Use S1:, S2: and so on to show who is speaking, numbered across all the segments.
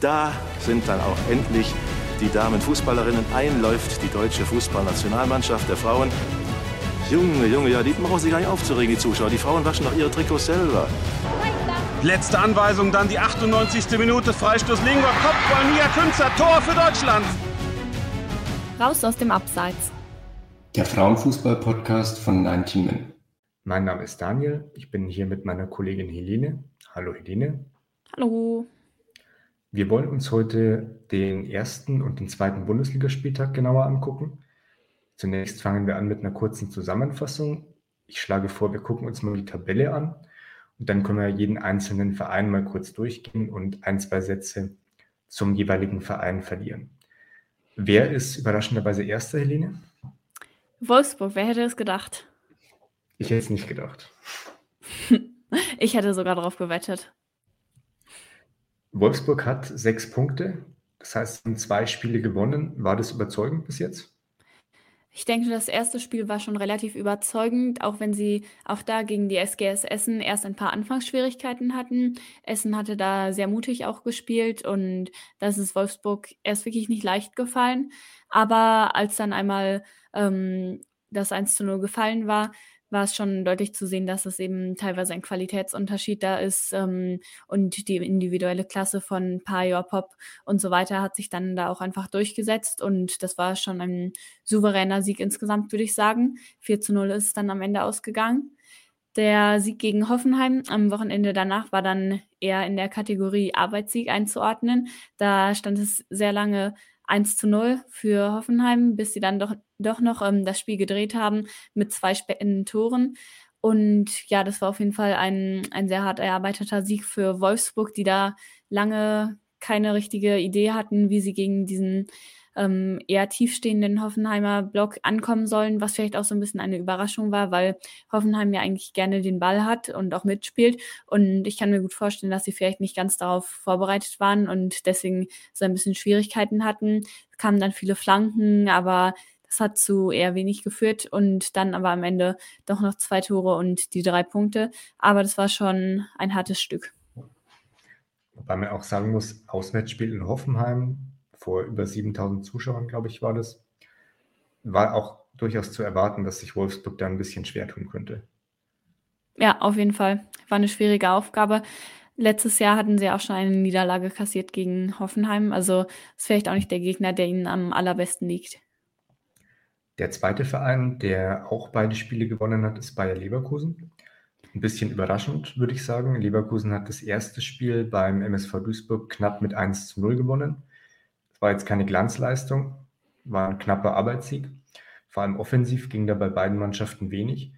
S1: da sind dann auch endlich die Damenfußballerinnen. Einläuft die deutsche Fußballnationalmannschaft der Frauen. Junge, Junge, ja, die brauchen sich gar nicht aufzuregen, die Zuschauer. Die Frauen waschen doch ihre Trikots selber.
S2: Letzte Anweisung, dann die 98. Minute, Freistoß Lingua, Kopfball, Mia Künzer, Tor für Deutschland.
S3: Raus aus dem Abseits.
S4: Der Frauenfußball-Podcast von 19 Min.
S5: Mein Name ist Daniel, ich bin hier mit meiner Kollegin Helene. Hallo Helene.
S3: Hallo.
S5: Wir wollen uns heute den ersten und den zweiten Bundesligaspieltag genauer angucken. Zunächst fangen wir an mit einer kurzen Zusammenfassung. Ich schlage vor, wir gucken uns mal die Tabelle an und dann können wir jeden einzelnen Verein mal kurz durchgehen und ein, zwei Sätze zum jeweiligen Verein verlieren. Wer ist überraschenderweise Erster, Helene?
S3: Wolfsburg, wer hätte es gedacht?
S5: Ich hätte es nicht gedacht.
S3: ich hätte sogar darauf gewettet.
S5: Wolfsburg hat sechs Punkte. Das heißt, sind zwei Spiele gewonnen. War das überzeugend bis jetzt?
S3: Ich denke, das erste Spiel war schon relativ überzeugend, auch wenn sie auch da gegen die SGS Essen erst ein paar Anfangsschwierigkeiten hatten. Essen hatte da sehr mutig auch gespielt und das ist Wolfsburg erst wirklich nicht leicht gefallen. Aber als dann einmal ähm, das 1 zu 0 gefallen war, war es schon deutlich zu sehen, dass es eben teilweise ein Qualitätsunterschied da ist ähm, und die individuelle Klasse von Pajor Pop und so weiter hat sich dann da auch einfach durchgesetzt und das war schon ein souveräner Sieg insgesamt, würde ich sagen. 4 zu 0 ist dann am Ende ausgegangen. Der Sieg gegen Hoffenheim am Wochenende danach war dann eher in der Kategorie Arbeitssieg einzuordnen. Da stand es sehr lange 1 zu 0 für Hoffenheim, bis sie dann doch, doch noch ähm, das Spiel gedreht haben mit zwei späten Toren. Und ja, das war auf jeden Fall ein, ein sehr hart erarbeiteter Sieg für Wolfsburg, die da lange keine richtige Idee hatten, wie sie gegen diesen ähm, eher tiefstehenden Hoffenheimer Block ankommen sollen, was vielleicht auch so ein bisschen eine Überraschung war, weil Hoffenheim ja eigentlich gerne den Ball hat und auch mitspielt. Und ich kann mir gut vorstellen, dass sie vielleicht nicht ganz darauf vorbereitet waren und deswegen so ein bisschen Schwierigkeiten hatten. Es kamen dann viele Flanken, aber das hat zu eher wenig geführt und dann aber am Ende doch noch zwei Tore und die drei Punkte. Aber das war schon ein hartes Stück.
S5: Wobei man auch sagen muss, Auswärtsspiel in Hoffenheim vor über 7000 Zuschauern, glaube ich, war das. War auch durchaus zu erwarten, dass sich Wolfsburg da ein bisschen schwer tun könnte.
S3: Ja, auf jeden Fall. War eine schwierige Aufgabe. Letztes Jahr hatten sie auch schon eine Niederlage kassiert gegen Hoffenheim. Also ist vielleicht auch nicht der Gegner, der ihnen am allerbesten liegt.
S5: Der zweite Verein, der auch beide Spiele gewonnen hat, ist Bayer Leverkusen. Ein bisschen überraschend, würde ich sagen. Leverkusen hat das erste Spiel beim MSV Duisburg knapp mit 1 zu 0 gewonnen war jetzt keine Glanzleistung, war ein knapper Arbeitssieg. Vor allem offensiv ging da bei beiden Mannschaften wenig.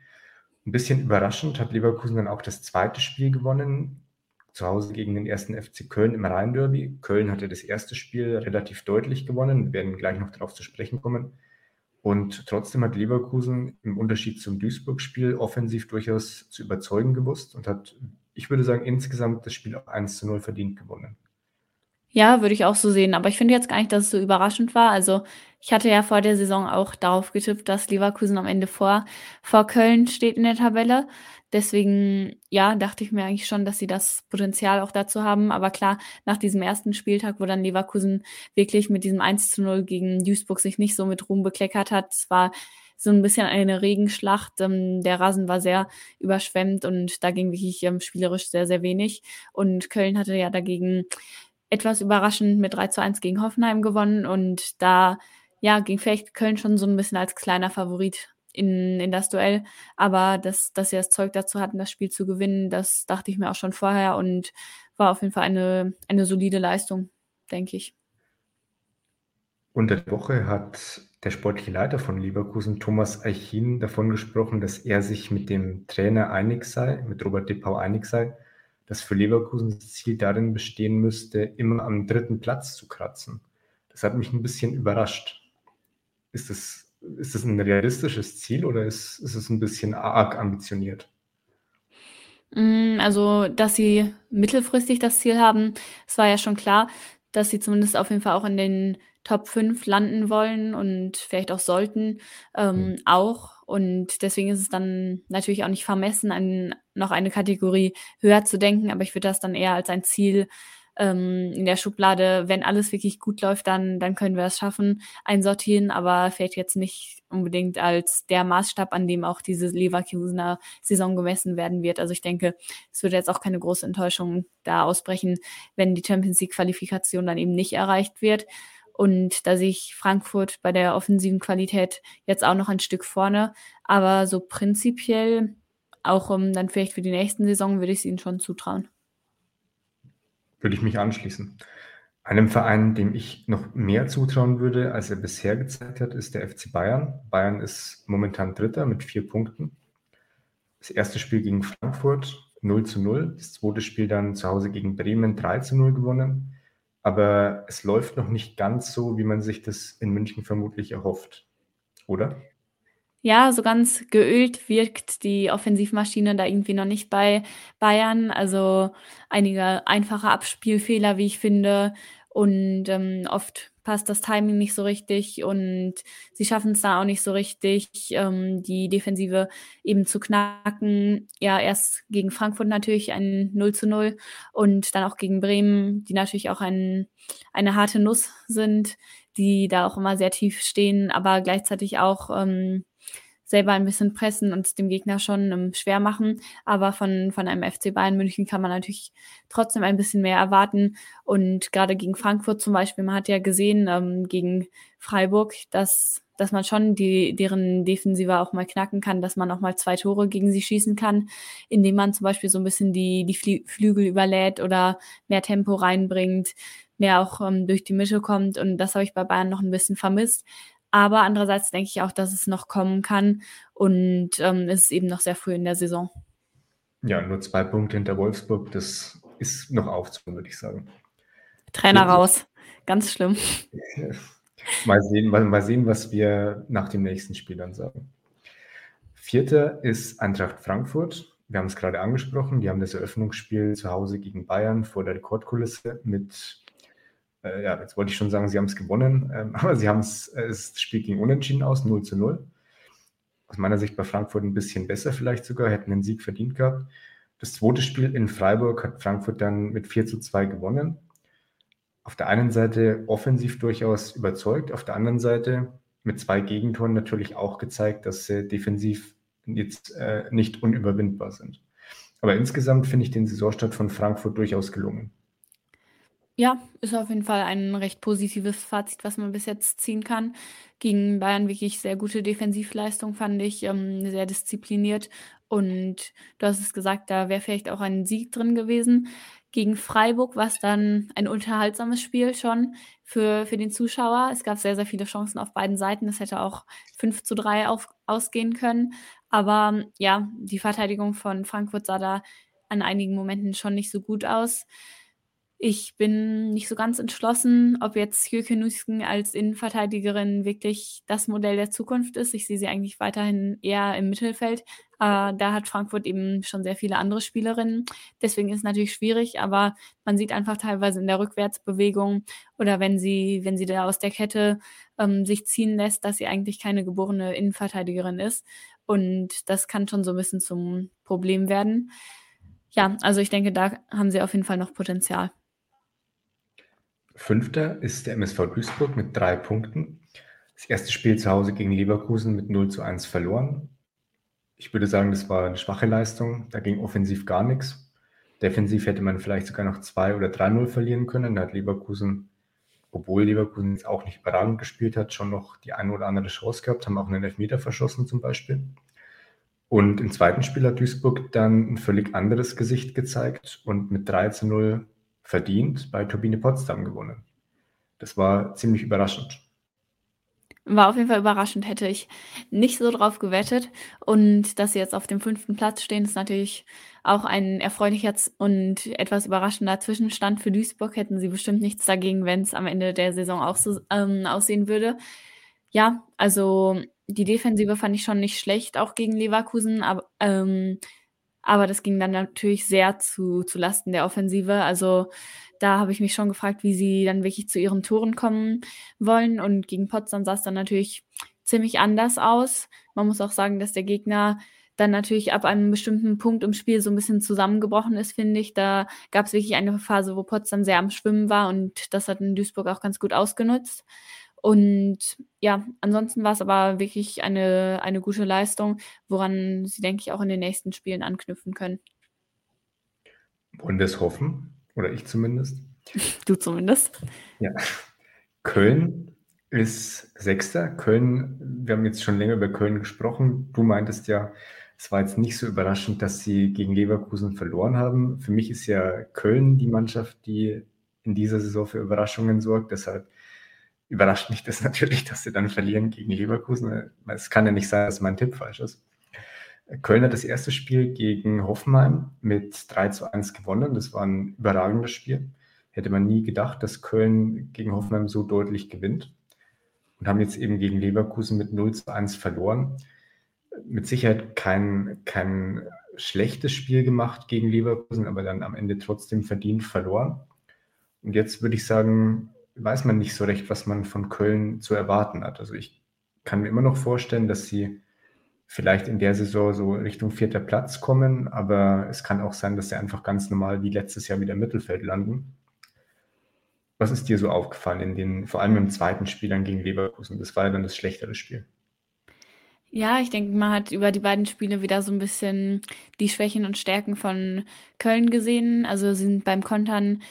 S5: Ein bisschen überraschend hat Leverkusen dann auch das zweite Spiel gewonnen, zu Hause gegen den ersten FC Köln im Rhein-Derby. Köln hatte das erste Spiel relativ deutlich gewonnen, wir werden gleich noch darauf zu sprechen kommen. Und trotzdem hat Leverkusen im Unterschied zum Duisburg-Spiel offensiv durchaus zu überzeugen gewusst und hat, ich würde sagen, insgesamt das Spiel auch 1 zu 0 verdient gewonnen.
S3: Ja, würde ich auch so sehen. Aber ich finde jetzt gar nicht, dass es so überraschend war. Also ich hatte ja vor der Saison auch darauf getippt, dass Leverkusen am Ende vor, vor Köln steht in der Tabelle. Deswegen, ja, dachte ich mir eigentlich schon, dass sie das Potenzial auch dazu haben. Aber klar, nach diesem ersten Spieltag, wo dann Leverkusen wirklich mit diesem 1 zu 0 gegen Duisburg sich nicht so mit Ruhm bekleckert hat, es war so ein bisschen eine Regenschlacht. Ähm, der Rasen war sehr überschwemmt und da ging wirklich ähm, spielerisch sehr, sehr wenig. Und Köln hatte ja dagegen etwas überraschend mit 3 zu 1 gegen Hoffenheim gewonnen und da ja, ging vielleicht Köln schon so ein bisschen als kleiner Favorit in, in das Duell. Aber dass, dass sie das Zeug dazu hatten, das Spiel zu gewinnen, das dachte ich mir auch schon vorher und war auf jeden Fall eine, eine solide Leistung, denke ich.
S5: Unter der Woche hat der sportliche Leiter von Leverkusen, Thomas Eichin, davon gesprochen, dass er sich mit dem Trainer einig sei, mit Robert Dippau einig sei, dass für Leverkusen das Ziel darin bestehen müsste, immer am dritten Platz zu kratzen. Das hat mich ein bisschen überrascht. Ist das, ist das ein realistisches Ziel oder ist, ist es ein bisschen arg ambitioniert?
S3: Mm, also, dass sie mittelfristig das Ziel haben, es war ja schon klar, dass sie zumindest auf jeden Fall auch in den Top 5 landen wollen und vielleicht auch sollten, ähm, mhm. auch. Und deswegen ist es dann natürlich auch nicht vermessen, an noch eine Kategorie höher zu denken, aber ich würde das dann eher als ein Ziel ähm, in der Schublade, wenn alles wirklich gut läuft, dann, dann können wir es schaffen, einsortieren, aber vielleicht jetzt nicht unbedingt als der Maßstab, an dem auch diese Leverkusener Saison gemessen werden wird. Also ich denke, es würde jetzt auch keine große Enttäuschung da ausbrechen, wenn die Champions League Qualifikation dann eben nicht erreicht wird. Und da sehe ich Frankfurt bei der offensiven Qualität jetzt auch noch ein Stück vorne. Aber so prinzipiell, auch um, ähm, dann vielleicht für die nächsten Saison, würde ich es ihnen schon zutrauen.
S5: Würde ich mich anschließen. Einem Verein, dem ich noch mehr zutrauen würde, als er bisher gezeigt hat, ist der FC Bayern. Bayern ist momentan Dritter mit vier Punkten. Das erste Spiel gegen Frankfurt 0 zu 0. Das zweite Spiel dann zu Hause gegen Bremen 3 zu 0 gewonnen aber es läuft noch nicht ganz so, wie man sich das in München vermutlich erhofft, oder?
S3: Ja, so ganz geölt wirkt die Offensivmaschine da irgendwie noch nicht bei Bayern. Also einige einfache Abspielfehler, wie ich finde. Und ähm, oft passt das Timing nicht so richtig und sie schaffen es da auch nicht so richtig, ähm, die Defensive eben zu knacken. Ja, erst gegen Frankfurt natürlich ein 0 zu 0 und dann auch gegen Bremen, die natürlich auch ein, eine harte Nuss sind, die da auch immer sehr tief stehen, aber gleichzeitig auch ähm, selber ein bisschen pressen und es dem Gegner schon ähm, schwer machen. Aber von, von einem FC Bayern München kann man natürlich trotzdem ein bisschen mehr erwarten. Und gerade gegen Frankfurt zum Beispiel, man hat ja gesehen, ähm, gegen Freiburg, dass, dass man schon die, deren Defensive auch mal knacken kann, dass man auch mal zwei Tore gegen sie schießen kann, indem man zum Beispiel so ein bisschen die, die Flügel überlädt oder mehr Tempo reinbringt mehr auch ähm, durch die Mitte kommt. Und das habe ich bei Bayern noch ein bisschen vermisst. Aber andererseits denke ich auch, dass es noch kommen kann und ähm, es ist eben noch sehr früh in der Saison.
S5: Ja, nur zwei Punkte hinter Wolfsburg, das ist noch aufzuholen, würde ich sagen.
S3: Trainer raus, ganz schlimm.
S5: mal, sehen, mal, mal sehen, was wir nach dem nächsten Spiel dann sagen. Vierter ist Eintracht Frankfurt. Wir haben es gerade angesprochen, die haben das Eröffnungsspiel zu Hause gegen Bayern vor der Rekordkulisse mit äh, ja, jetzt wollte ich schon sagen, sie haben es gewonnen, ähm, aber sie haben es, äh, das Spiel ging unentschieden aus, 0 zu 0. Aus meiner Sicht bei Frankfurt ein bisschen besser vielleicht sogar, hätten den Sieg verdient gehabt. Das zweite Spiel in Freiburg hat Frankfurt dann mit 4 zu 2 gewonnen. Auf der einen Seite offensiv durchaus überzeugt, auf der anderen Seite mit zwei Gegentoren natürlich auch gezeigt, dass sie defensiv jetzt äh, nicht unüberwindbar sind. Aber insgesamt finde ich den Saisonstart von Frankfurt durchaus gelungen.
S3: Ja, ist auf jeden Fall ein recht positives Fazit, was man bis jetzt ziehen kann. Gegen Bayern wirklich sehr gute Defensivleistung, fand ich, ähm, sehr diszipliniert. Und du hast es gesagt, da wäre vielleicht auch ein Sieg drin gewesen. Gegen Freiburg war es dann ein unterhaltsames Spiel schon für, für den Zuschauer. Es gab sehr, sehr viele Chancen auf beiden Seiten. Es hätte auch 5 zu 3 auf, ausgehen können. Aber ja, die Verteidigung von Frankfurt sah da an einigen Momenten schon nicht so gut aus. Ich bin nicht so ganz entschlossen, ob jetzt Jürgen Nüsken als Innenverteidigerin wirklich das Modell der Zukunft ist. Ich sehe sie eigentlich weiterhin eher im Mittelfeld. Äh, da hat Frankfurt eben schon sehr viele andere Spielerinnen. Deswegen ist es natürlich schwierig, aber man sieht einfach teilweise in der Rückwärtsbewegung oder wenn sie, wenn sie da aus der Kette ähm, sich ziehen lässt, dass sie eigentlich keine geborene Innenverteidigerin ist. Und das kann schon so ein bisschen zum Problem werden. Ja, also ich denke, da haben sie auf jeden Fall noch Potenzial.
S5: Fünfter ist der MSV Duisburg mit drei Punkten. Das erste Spiel zu Hause gegen Leverkusen mit 0 zu 1 verloren. Ich würde sagen, das war eine schwache Leistung. Da ging offensiv gar nichts. Defensiv hätte man vielleicht sogar noch 2 oder 3-0 verlieren können. Da hat Leverkusen, obwohl Leverkusen jetzt auch nicht überragend gespielt hat, schon noch die eine oder andere Chance gehabt, haben auch einen Elfmeter verschossen zum Beispiel. Und im zweiten Spiel hat Duisburg dann ein völlig anderes Gesicht gezeigt und mit 3 zu 0 verdient bei Turbine Potsdam gewonnen. Das war ziemlich überraschend.
S3: War auf jeden Fall überraschend, hätte ich nicht so drauf gewettet. Und dass sie jetzt auf dem fünften Platz stehen, ist natürlich auch ein erfreulicher und etwas überraschender Zwischenstand für Duisburg. Hätten sie bestimmt nichts dagegen, wenn es am Ende der Saison auch so ähm, aussehen würde. Ja, also die Defensive fand ich schon nicht schlecht, auch gegen Leverkusen, aber ähm, aber das ging dann natürlich sehr zu, zu Lasten der Offensive. Also da habe ich mich schon gefragt, wie sie dann wirklich zu ihren Toren kommen wollen. Und gegen Potsdam sah es dann natürlich ziemlich anders aus. Man muss auch sagen, dass der Gegner dann natürlich ab einem bestimmten Punkt im Spiel so ein bisschen zusammengebrochen ist, finde ich. Da gab es wirklich eine Phase, wo Potsdam sehr am Schwimmen war und das hat in Duisburg auch ganz gut ausgenutzt. Und ja, ansonsten war es aber wirklich eine, eine gute Leistung, woran sie, denke ich, auch in den nächsten Spielen anknüpfen können.
S5: Wollen wir es hoffen? Oder ich zumindest?
S3: Du zumindest.
S5: Ja. Köln ist Sechster. Köln, wir haben jetzt schon länger über Köln gesprochen. Du meintest ja, es war jetzt nicht so überraschend, dass sie gegen Leverkusen verloren haben. Für mich ist ja Köln die Mannschaft, die in dieser Saison für Überraschungen sorgt. Deshalb überrascht mich das natürlich, dass sie dann verlieren gegen Leverkusen. Es kann ja nicht sein, dass mein Tipp falsch ist. Köln hat das erste Spiel gegen Hoffenheim mit 3 zu 1 gewonnen. Das war ein überragendes Spiel. Hätte man nie gedacht, dass Köln gegen Hoffenheim so deutlich gewinnt. Und haben jetzt eben gegen Leverkusen mit 0 zu 1 verloren. Mit Sicherheit kein, kein schlechtes Spiel gemacht gegen Leverkusen, aber dann am Ende trotzdem verdient verloren. Und jetzt würde ich sagen, weiß man nicht so recht, was man von Köln zu erwarten hat. Also ich kann mir immer noch vorstellen, dass sie vielleicht in der Saison so Richtung vierter Platz kommen, aber es kann auch sein, dass sie einfach ganz normal wie letztes Jahr wieder im Mittelfeld landen. Was ist dir so aufgefallen in den, vor allem im zweiten Spiel dann gegen Leverkusen? Das war ja dann das schlechtere Spiel.
S3: Ja, ich denke, man hat über die beiden Spiele wieder so ein bisschen die Schwächen und Stärken von Köln gesehen. Also sind beim Kontern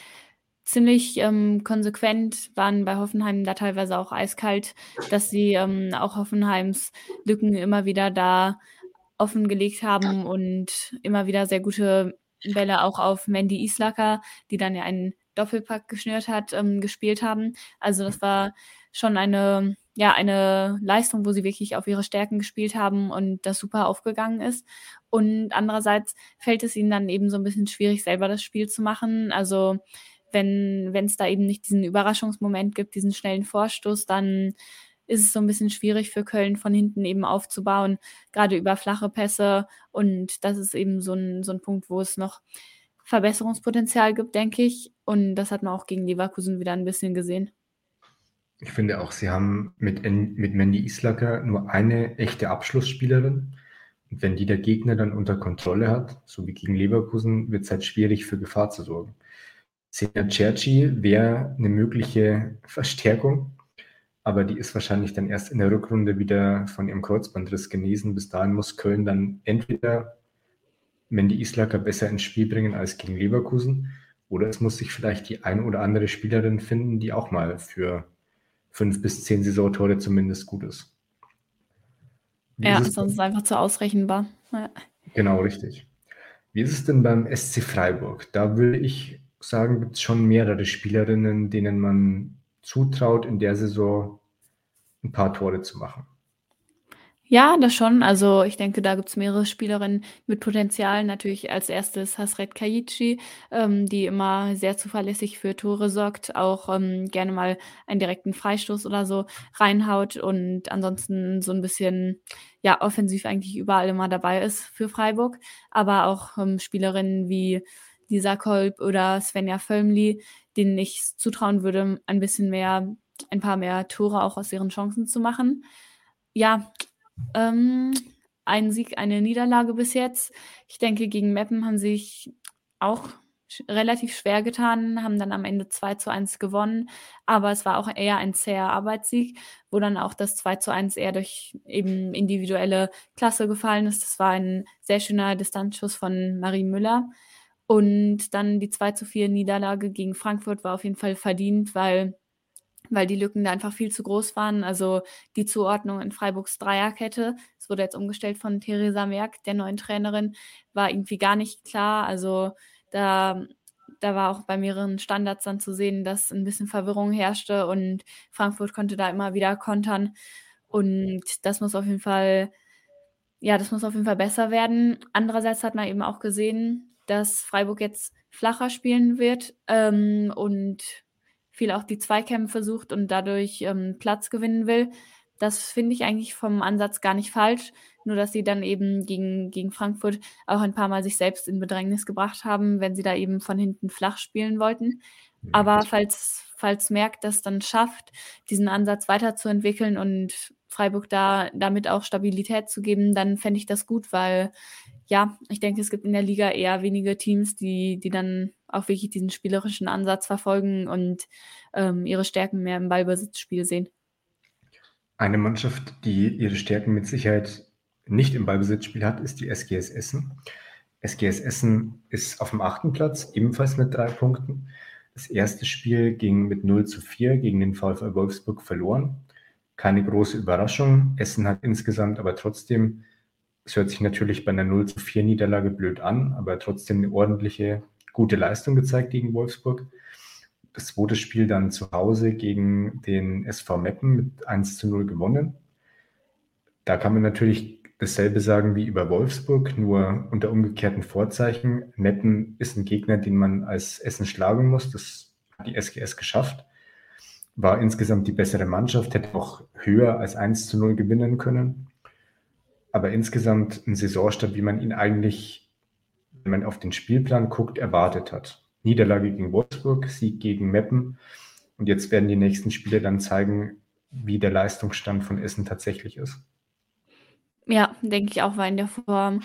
S3: ziemlich ähm, konsequent, waren bei Hoffenheim da teilweise auch eiskalt, dass sie ähm, auch Hoffenheims Lücken immer wieder da offengelegt haben und immer wieder sehr gute Bälle auch auf Mandy Islacker, die dann ja einen Doppelpack geschnürt hat, ähm, gespielt haben. Also das war schon eine, ja, eine Leistung, wo sie wirklich auf ihre Stärken gespielt haben und das super aufgegangen ist. Und andererseits fällt es ihnen dann eben so ein bisschen schwierig, selber das Spiel zu machen. Also wenn es da eben nicht diesen Überraschungsmoment gibt, diesen schnellen Vorstoß, dann ist es so ein bisschen schwierig für Köln von hinten eben aufzubauen, gerade über flache Pässe. Und das ist eben so ein, so ein Punkt, wo es noch Verbesserungspotenzial gibt, denke ich. Und das hat man auch gegen Leverkusen wieder ein bisschen gesehen.
S5: Ich finde auch, sie haben mit, mit Mandy Islacker nur eine echte Abschlussspielerin. Und wenn die der Gegner dann unter Kontrolle hat, so wie gegen Leverkusen, wird es halt schwierig für Gefahr zu sorgen. Senia Cerci wäre eine mögliche Verstärkung, aber die ist wahrscheinlich dann erst in der Rückrunde wieder von ihrem Kreuzbandriss genesen. Bis dahin muss Köln dann entweder Mandy Islacker besser ins Spiel bringen als gegen Leverkusen oder es muss sich vielleicht die ein oder andere Spielerin finden, die auch mal für fünf bis zehn Saisontore zumindest gut ist.
S3: Wie ja, ist sonst ist es einfach zu ausrechenbar. Ja.
S5: Genau, richtig. Wie ist es denn beim SC Freiburg? Da würde ich sagen, gibt es schon mehrere Spielerinnen, denen man zutraut, in der Saison ein paar Tore zu machen.
S3: Ja, das schon. Also ich denke, da gibt es mehrere Spielerinnen mit Potenzial. Natürlich als erstes Hasret Kaichi, ähm, die immer sehr zuverlässig für Tore sorgt, auch ähm, gerne mal einen direkten Freistoß oder so reinhaut und ansonsten so ein bisschen ja offensiv eigentlich überall immer dabei ist für Freiburg. Aber auch ähm, Spielerinnen wie Lisa Kolb oder Svenja Völmli, denen ich zutrauen würde, ein bisschen mehr, ein paar mehr Tore auch aus ihren Chancen zu machen. Ja, ähm, ein Sieg, eine Niederlage bis jetzt. Ich denke, gegen Meppen haben sich auch relativ schwer getan, haben dann am Ende 2 zu 1 gewonnen, aber es war auch eher ein zäher Arbeitssieg, wo dann auch das 2 zu 1 eher durch eben individuelle Klasse gefallen ist. Das war ein sehr schöner Distanzschuss von Marie Müller. Und dann die 2 zu 4 Niederlage gegen Frankfurt war auf jeden Fall verdient, weil, weil die Lücken da einfach viel zu groß waren. Also die Zuordnung in Freiburgs Dreierkette, es wurde jetzt umgestellt von Theresa Merck, der neuen Trainerin, war irgendwie gar nicht klar. Also da, da war auch bei mehreren Standards dann zu sehen, dass ein bisschen Verwirrung herrschte und Frankfurt konnte da immer wieder kontern. Und das muss auf jeden Fall, ja, das muss auf jeden Fall besser werden. Andererseits hat man eben auch gesehen, dass Freiburg jetzt flacher spielen wird ähm, und viel auch die Zweikämpfe sucht und dadurch ähm, Platz gewinnen will. Das finde ich eigentlich vom Ansatz gar nicht falsch. Nur, dass sie dann eben gegen, gegen Frankfurt auch ein paar Mal sich selbst in Bedrängnis gebracht haben, wenn sie da eben von hinten flach spielen wollten. Aber falls, falls Merck das dann schafft, diesen Ansatz weiterzuentwickeln und Freiburg da damit auch Stabilität zu geben, dann fände ich das gut, weil ja, ich denke, es gibt in der Liga eher wenige Teams, die, die dann auch wirklich diesen spielerischen Ansatz verfolgen und ähm, ihre Stärken mehr im Ballbesitzspiel sehen.
S5: Eine Mannschaft, die ihre Stärken mit Sicherheit nicht im Ballbesitzspiel hat, ist die SGS Essen. SGS Essen ist auf dem achten Platz, ebenfalls mit drei Punkten. Das erste Spiel ging mit 0 zu 4 gegen den VfL Wolfsburg verloren. Keine große Überraschung. Essen hat insgesamt aber trotzdem, es hört sich natürlich bei einer 0 zu 4 Niederlage blöd an, aber trotzdem eine ordentliche, gute Leistung gezeigt gegen Wolfsburg. Das zweite Spiel dann zu Hause gegen den SV Meppen mit 1 zu 0 gewonnen. Da kann man natürlich dasselbe sagen wie über Wolfsburg, nur unter umgekehrten Vorzeichen. Meppen ist ein Gegner, den man als Essen schlagen muss. Das hat die SGS geschafft. War insgesamt die bessere Mannschaft, hätte auch höher als 1 zu 0 gewinnen können. Aber insgesamt ein Saisonstart, wie man ihn eigentlich, wenn man auf den Spielplan guckt, erwartet hat. Niederlage gegen Wolfsburg, Sieg gegen Meppen. Und jetzt werden die nächsten Spiele dann zeigen, wie der Leistungsstand von Essen tatsächlich ist.
S3: Ja, denke ich auch, war in der Form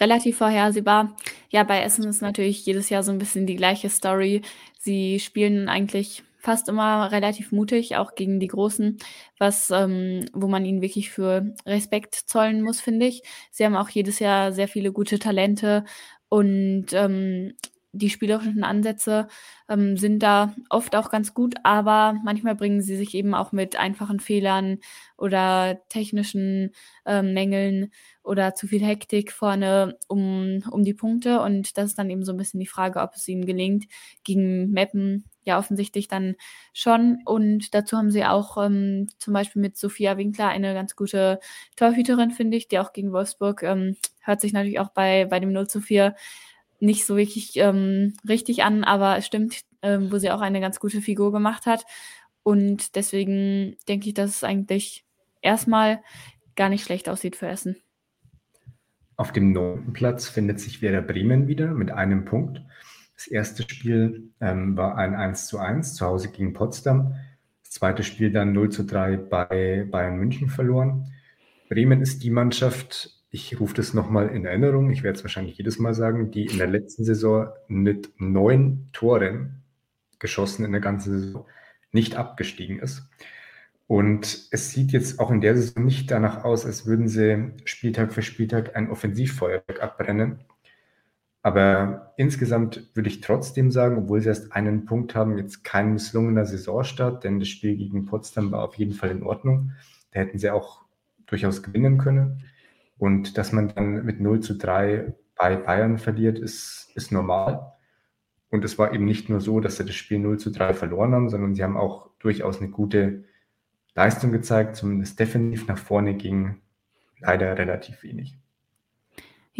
S3: relativ vorhersehbar. Ja, bei Essen ist natürlich jedes Jahr so ein bisschen die gleiche Story. Sie spielen eigentlich fast immer relativ mutig, auch gegen die Großen, was, ähm, wo man ihnen wirklich für Respekt zollen muss, finde ich. Sie haben auch jedes Jahr sehr viele gute Talente und ähm, die spielerischen Ansätze ähm, sind da oft auch ganz gut, aber manchmal bringen sie sich eben auch mit einfachen Fehlern oder technischen äh, Mängeln oder zu viel Hektik vorne um, um die Punkte. Und das ist dann eben so ein bisschen die Frage, ob es ihnen gelingt. Gegen Mappen ja offensichtlich dann schon. Und dazu haben sie auch ähm, zum Beispiel mit Sophia Winkler eine ganz gute Torhüterin, finde ich, die auch gegen Wolfsburg ähm, hört sich natürlich auch bei, bei dem 0 zu 4 nicht so wirklich ähm, richtig an, aber es stimmt, ähm, wo sie auch eine ganz gute Figur gemacht hat. Und deswegen denke ich, dass es eigentlich erstmal gar nicht schlecht aussieht für Essen.
S5: Auf dem neunten Platz findet sich Werder Bremen wieder mit einem Punkt. Das erste Spiel ähm, war ein 1 zu 1 zu Hause gegen Potsdam. Das zweite Spiel dann 0 zu 3 bei Bayern München verloren. Bremen ist die Mannschaft, ich rufe das nochmal in Erinnerung, ich werde es wahrscheinlich jedes Mal sagen, die in der letzten Saison mit neun Toren geschossen in der ganzen Saison nicht abgestiegen ist. Und es sieht jetzt auch in der Saison nicht danach aus, als würden sie Spieltag für Spieltag ein Offensivfeuerwerk abbrennen. Aber insgesamt würde ich trotzdem sagen, obwohl sie erst einen Punkt haben, jetzt kein misslungener Saisonstart, denn das Spiel gegen Potsdam war auf jeden Fall in Ordnung. Da hätten sie auch durchaus gewinnen können. Und dass man dann mit 0 zu 3 bei Bayern verliert, ist, ist normal. Und es war eben nicht nur so, dass sie das Spiel 0 zu 3 verloren haben, sondern sie haben auch durchaus eine gute Leistung gezeigt. Zumindest definitiv nach vorne ging leider relativ wenig.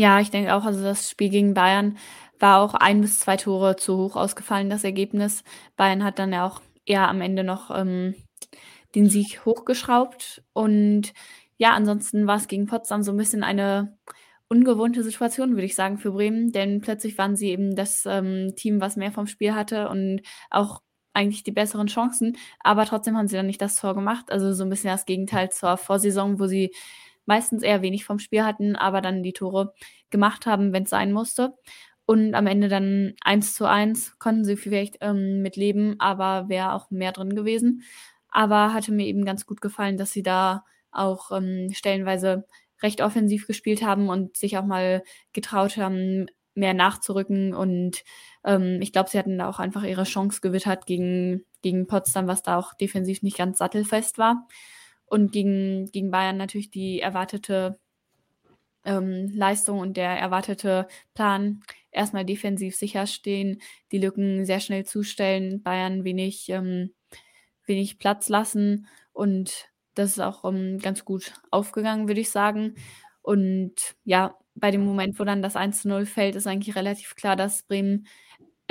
S3: Ja, ich denke auch, also das Spiel gegen Bayern war auch ein bis zwei Tore zu hoch ausgefallen, das Ergebnis. Bayern hat dann ja auch eher am Ende noch ähm, den Sieg hochgeschraubt. Und ja, ansonsten war es gegen Potsdam so ein bisschen eine ungewohnte Situation, würde ich sagen, für Bremen, denn plötzlich waren sie eben das ähm, Team, was mehr vom Spiel hatte und auch eigentlich die besseren Chancen, aber trotzdem haben sie dann nicht das Tor gemacht. Also so ein bisschen das Gegenteil zur Vorsaison, wo sie meistens eher wenig vom Spiel hatten, aber dann die Tore gemacht haben, wenn es sein musste. Und am Ende dann 1 zu 1 konnten sie vielleicht ähm, mit leben, aber wäre auch mehr drin gewesen. Aber hatte mir eben ganz gut gefallen, dass sie da auch ähm, stellenweise recht offensiv gespielt haben und sich auch mal getraut haben, mehr nachzurücken. Und ähm, ich glaube, sie hatten da auch einfach ihre Chance gewittert gegen, gegen Potsdam, was da auch defensiv nicht ganz sattelfest war. Und gegen, gegen Bayern natürlich die erwartete ähm, Leistung und der erwartete Plan. Erstmal defensiv sicher stehen, die Lücken sehr schnell zustellen, Bayern wenig, ähm, wenig Platz lassen und das ist auch um, ähm, ganz gut aufgegangen, würde ich sagen. Und ja, bei dem Moment, wo dann das 1 zu 0 fällt, ist eigentlich relativ klar, dass Bremen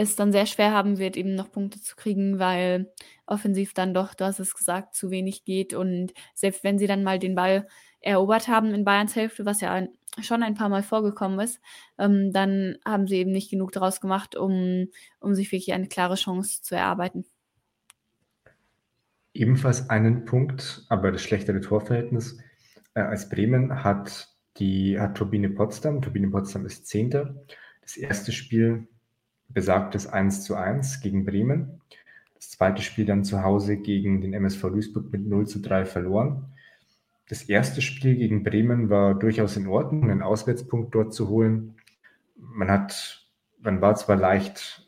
S3: es dann sehr schwer haben wird, eben noch Punkte zu kriegen, weil offensiv dann doch, du hast es gesagt, zu wenig geht. Und selbst wenn sie dann mal den Ball erobert haben in Bayerns Hälfte, was ja schon ein paar Mal vorgekommen ist, ähm, dann haben sie eben nicht genug daraus gemacht, um, um sich wirklich eine klare Chance zu erarbeiten.
S5: Ebenfalls einen Punkt, aber das schlechtere Torverhältnis äh, als Bremen hat die hat Turbine Potsdam. Turbine Potsdam ist Zehnter. Das erste Spiel besagt das 1 zu 1 gegen Bremen. Das zweite Spiel dann zu Hause gegen den MSV Duisburg mit 0 zu 3 verloren. Das erste Spiel gegen Bremen war durchaus in Ordnung, einen Auswärtspunkt dort zu holen. Man hat, man war zwar leicht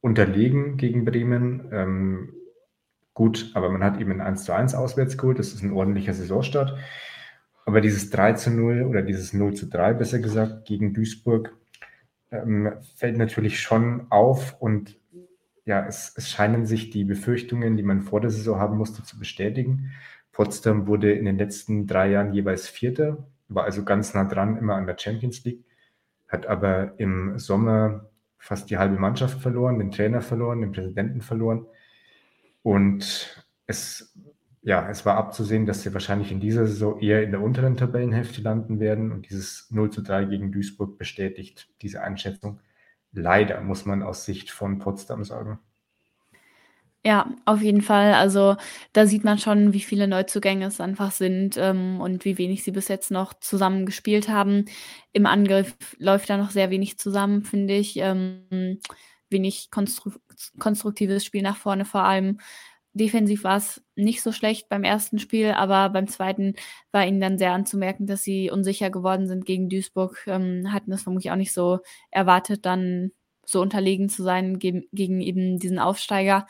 S5: unterlegen gegen Bremen, ähm, gut, aber man hat eben ein 1 zu 1 auswärts geholt. Das ist ein ordentlicher Saisonstart. Aber dieses 3 zu 0 oder dieses 0 zu 3, besser gesagt, gegen Duisburg, ähm, fällt natürlich schon auf und ja, es, es, scheinen sich die Befürchtungen, die man vor der Saison haben musste, zu bestätigen. Potsdam wurde in den letzten drei Jahren jeweils Vierter, war also ganz nah dran, immer an der Champions League, hat aber im Sommer fast die halbe Mannschaft verloren, den Trainer verloren, den Präsidenten verloren. Und es ja, es war abzusehen, dass sie wahrscheinlich in dieser Saison eher in der unteren Tabellenhälfte landen werden. Und dieses 0 zu 3 gegen Duisburg bestätigt diese Einschätzung. Leider, muss man aus Sicht von Potsdam sagen.
S3: Ja, auf jeden Fall. Also da sieht man schon, wie viele Neuzugänge es einfach sind ähm, und wie wenig sie bis jetzt noch zusammen gespielt haben. Im Angriff läuft da noch sehr wenig zusammen, finde ich. Ähm, wenig konstru konstruktives Spiel nach vorne vor allem. Defensiv war es nicht so schlecht beim ersten Spiel, aber beim zweiten war ihnen dann sehr anzumerken, dass sie unsicher geworden sind gegen Duisburg. Ähm, hatten es vermutlich auch nicht so erwartet, dann so unterlegen zu sein gegen, gegen eben diesen Aufsteiger.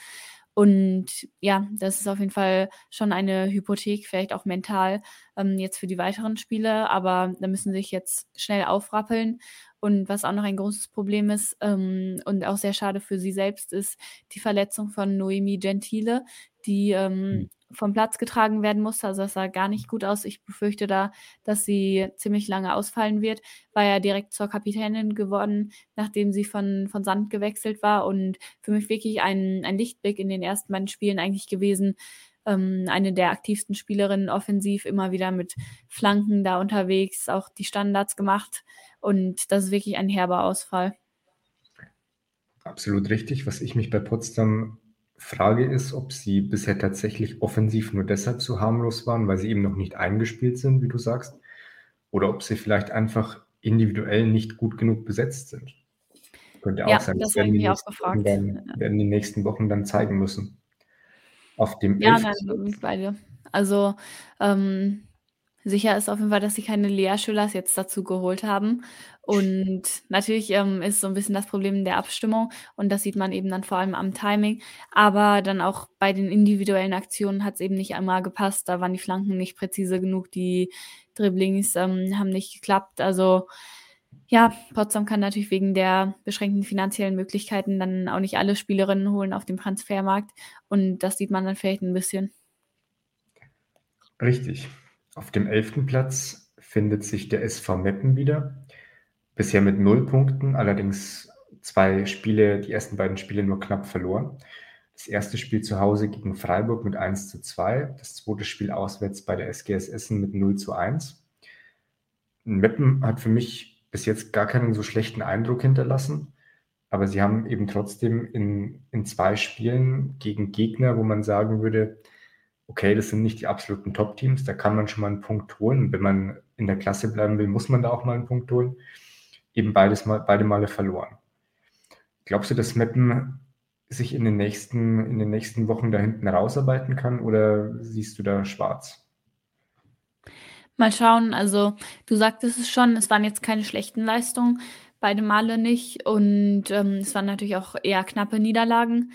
S3: Und ja, das ist auf jeden Fall schon eine Hypothek, vielleicht auch mental, ähm, jetzt für die weiteren Spiele. Aber da müssen sie sich jetzt schnell aufrappeln. Und was auch noch ein großes Problem ist ähm, und auch sehr schade für sie selbst ist die Verletzung von Noemi Gentile, die ähm, mhm. Vom Platz getragen werden musste. Also das sah gar nicht gut aus. Ich befürchte da, dass sie ziemlich lange ausfallen wird. War ja direkt zur Kapitänin geworden, nachdem sie von, von Sand gewechselt war. Und für mich wirklich ein, ein Lichtblick in den ersten beiden Spielen eigentlich gewesen. Ähm, eine der aktivsten Spielerinnen offensiv, immer wieder mit Flanken da unterwegs, auch die Standards gemacht. Und das ist wirklich ein herber Ausfall.
S5: Absolut richtig. Was ich mich bei Potsdam frage, ist, ob sie bisher tatsächlich offensiv nur deshalb so harmlos waren, weil sie eben noch nicht eingespielt sind, wie du sagst, oder ob sie vielleicht einfach individuell nicht gut genug besetzt sind.
S3: Könnte auch ja, sein. Das, das werden, die
S5: auch gefragt. Dann, werden die nächsten Wochen dann zeigen müssen.
S3: Auf dem ja, nein, beide. Also ähm, Sicher ist auf jeden Fall, dass sie keine Lea Schüllers jetzt dazu geholt haben. Und natürlich ähm, ist so ein bisschen das Problem der Abstimmung und das sieht man eben dann vor allem am Timing. Aber dann auch bei den individuellen Aktionen hat es eben nicht einmal gepasst. Da waren die Flanken nicht präzise genug, die Dribblings ähm, haben nicht geklappt. Also ja, Potsdam kann natürlich wegen der beschränkten finanziellen Möglichkeiten dann auch nicht alle Spielerinnen holen auf dem Transfermarkt. Und das sieht man dann vielleicht ein bisschen.
S5: Richtig. Auf dem elften Platz findet sich der SV Meppen wieder. Bisher mit null Punkten, allerdings zwei Spiele, die ersten beiden Spiele nur knapp verloren. Das erste Spiel zu Hause gegen Freiburg mit 1 zu 2, das zweite Spiel auswärts bei der SGS Essen mit 0 zu 1. Meppen hat für mich bis jetzt gar keinen so schlechten Eindruck hinterlassen, aber sie haben eben trotzdem in, in zwei Spielen gegen Gegner, wo man sagen würde, okay, das sind nicht die absoluten Top-Teams, da kann man schon mal einen Punkt holen. Wenn man in der Klasse bleiben will, muss man da auch mal einen Punkt holen. Eben beides mal, beide Male verloren. Glaubst du, dass Meppen sich in den nächsten, in den nächsten Wochen da hinten rausarbeiten kann oder siehst du da schwarz?
S3: Mal schauen, also du sagtest es schon, es waren jetzt keine schlechten Leistungen, beide Male nicht und ähm, es waren natürlich auch eher knappe Niederlagen.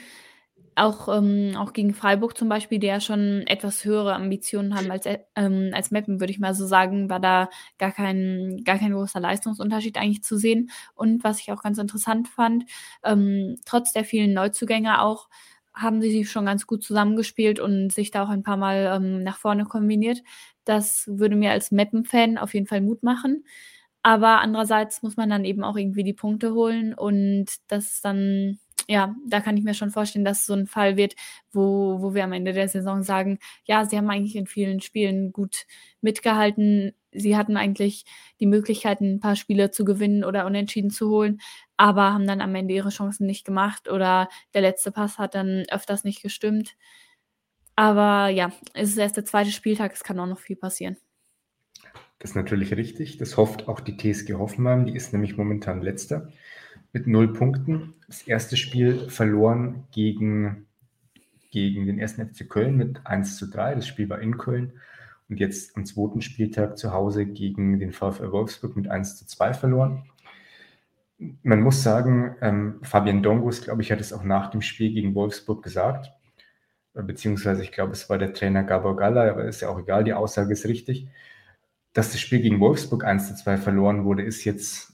S3: Auch, ähm, auch gegen Freiburg zum Beispiel, die ja schon etwas höhere Ambitionen haben als, äh, ähm, als Meppen, würde ich mal so sagen, war da gar kein, gar kein großer Leistungsunterschied eigentlich zu sehen. Und was ich auch ganz interessant fand, ähm, trotz der vielen Neuzugänge auch, haben sie sich schon ganz gut zusammengespielt und sich da auch ein paar Mal ähm, nach vorne kombiniert. Das würde mir als Meppen-Fan auf jeden Fall Mut machen. Aber andererseits muss man dann eben auch irgendwie die Punkte holen und das dann ja, da kann ich mir schon vorstellen, dass so ein Fall wird, wo, wo wir am Ende der Saison sagen, ja, sie haben eigentlich in vielen Spielen gut mitgehalten. Sie hatten eigentlich die Möglichkeit, ein paar Spiele zu gewinnen oder unentschieden zu holen, aber haben dann am Ende ihre Chancen nicht gemacht oder der letzte Pass hat dann öfters nicht gestimmt. Aber ja, es ist erst der zweite Spieltag, es kann auch noch viel passieren.
S5: Das ist natürlich richtig. Das hofft auch die TSG Hoffenheim. Die ist nämlich momentan letzter mit null Punkten. Das erste Spiel verloren gegen, gegen den ersten FC Köln mit 1 zu 3. Das Spiel war in Köln. Und jetzt am zweiten Spieltag zu Hause gegen den VfL Wolfsburg mit 1 zu 2 verloren. Man muss sagen, ähm, Fabian Dongus, glaube ich, hat es auch nach dem Spiel gegen Wolfsburg gesagt. Beziehungsweise, ich glaube, es war der Trainer Gabor Galla, aber ist ja auch egal, die Aussage ist richtig dass das Spiel gegen Wolfsburg 1 zu 2 verloren wurde, ist jetzt,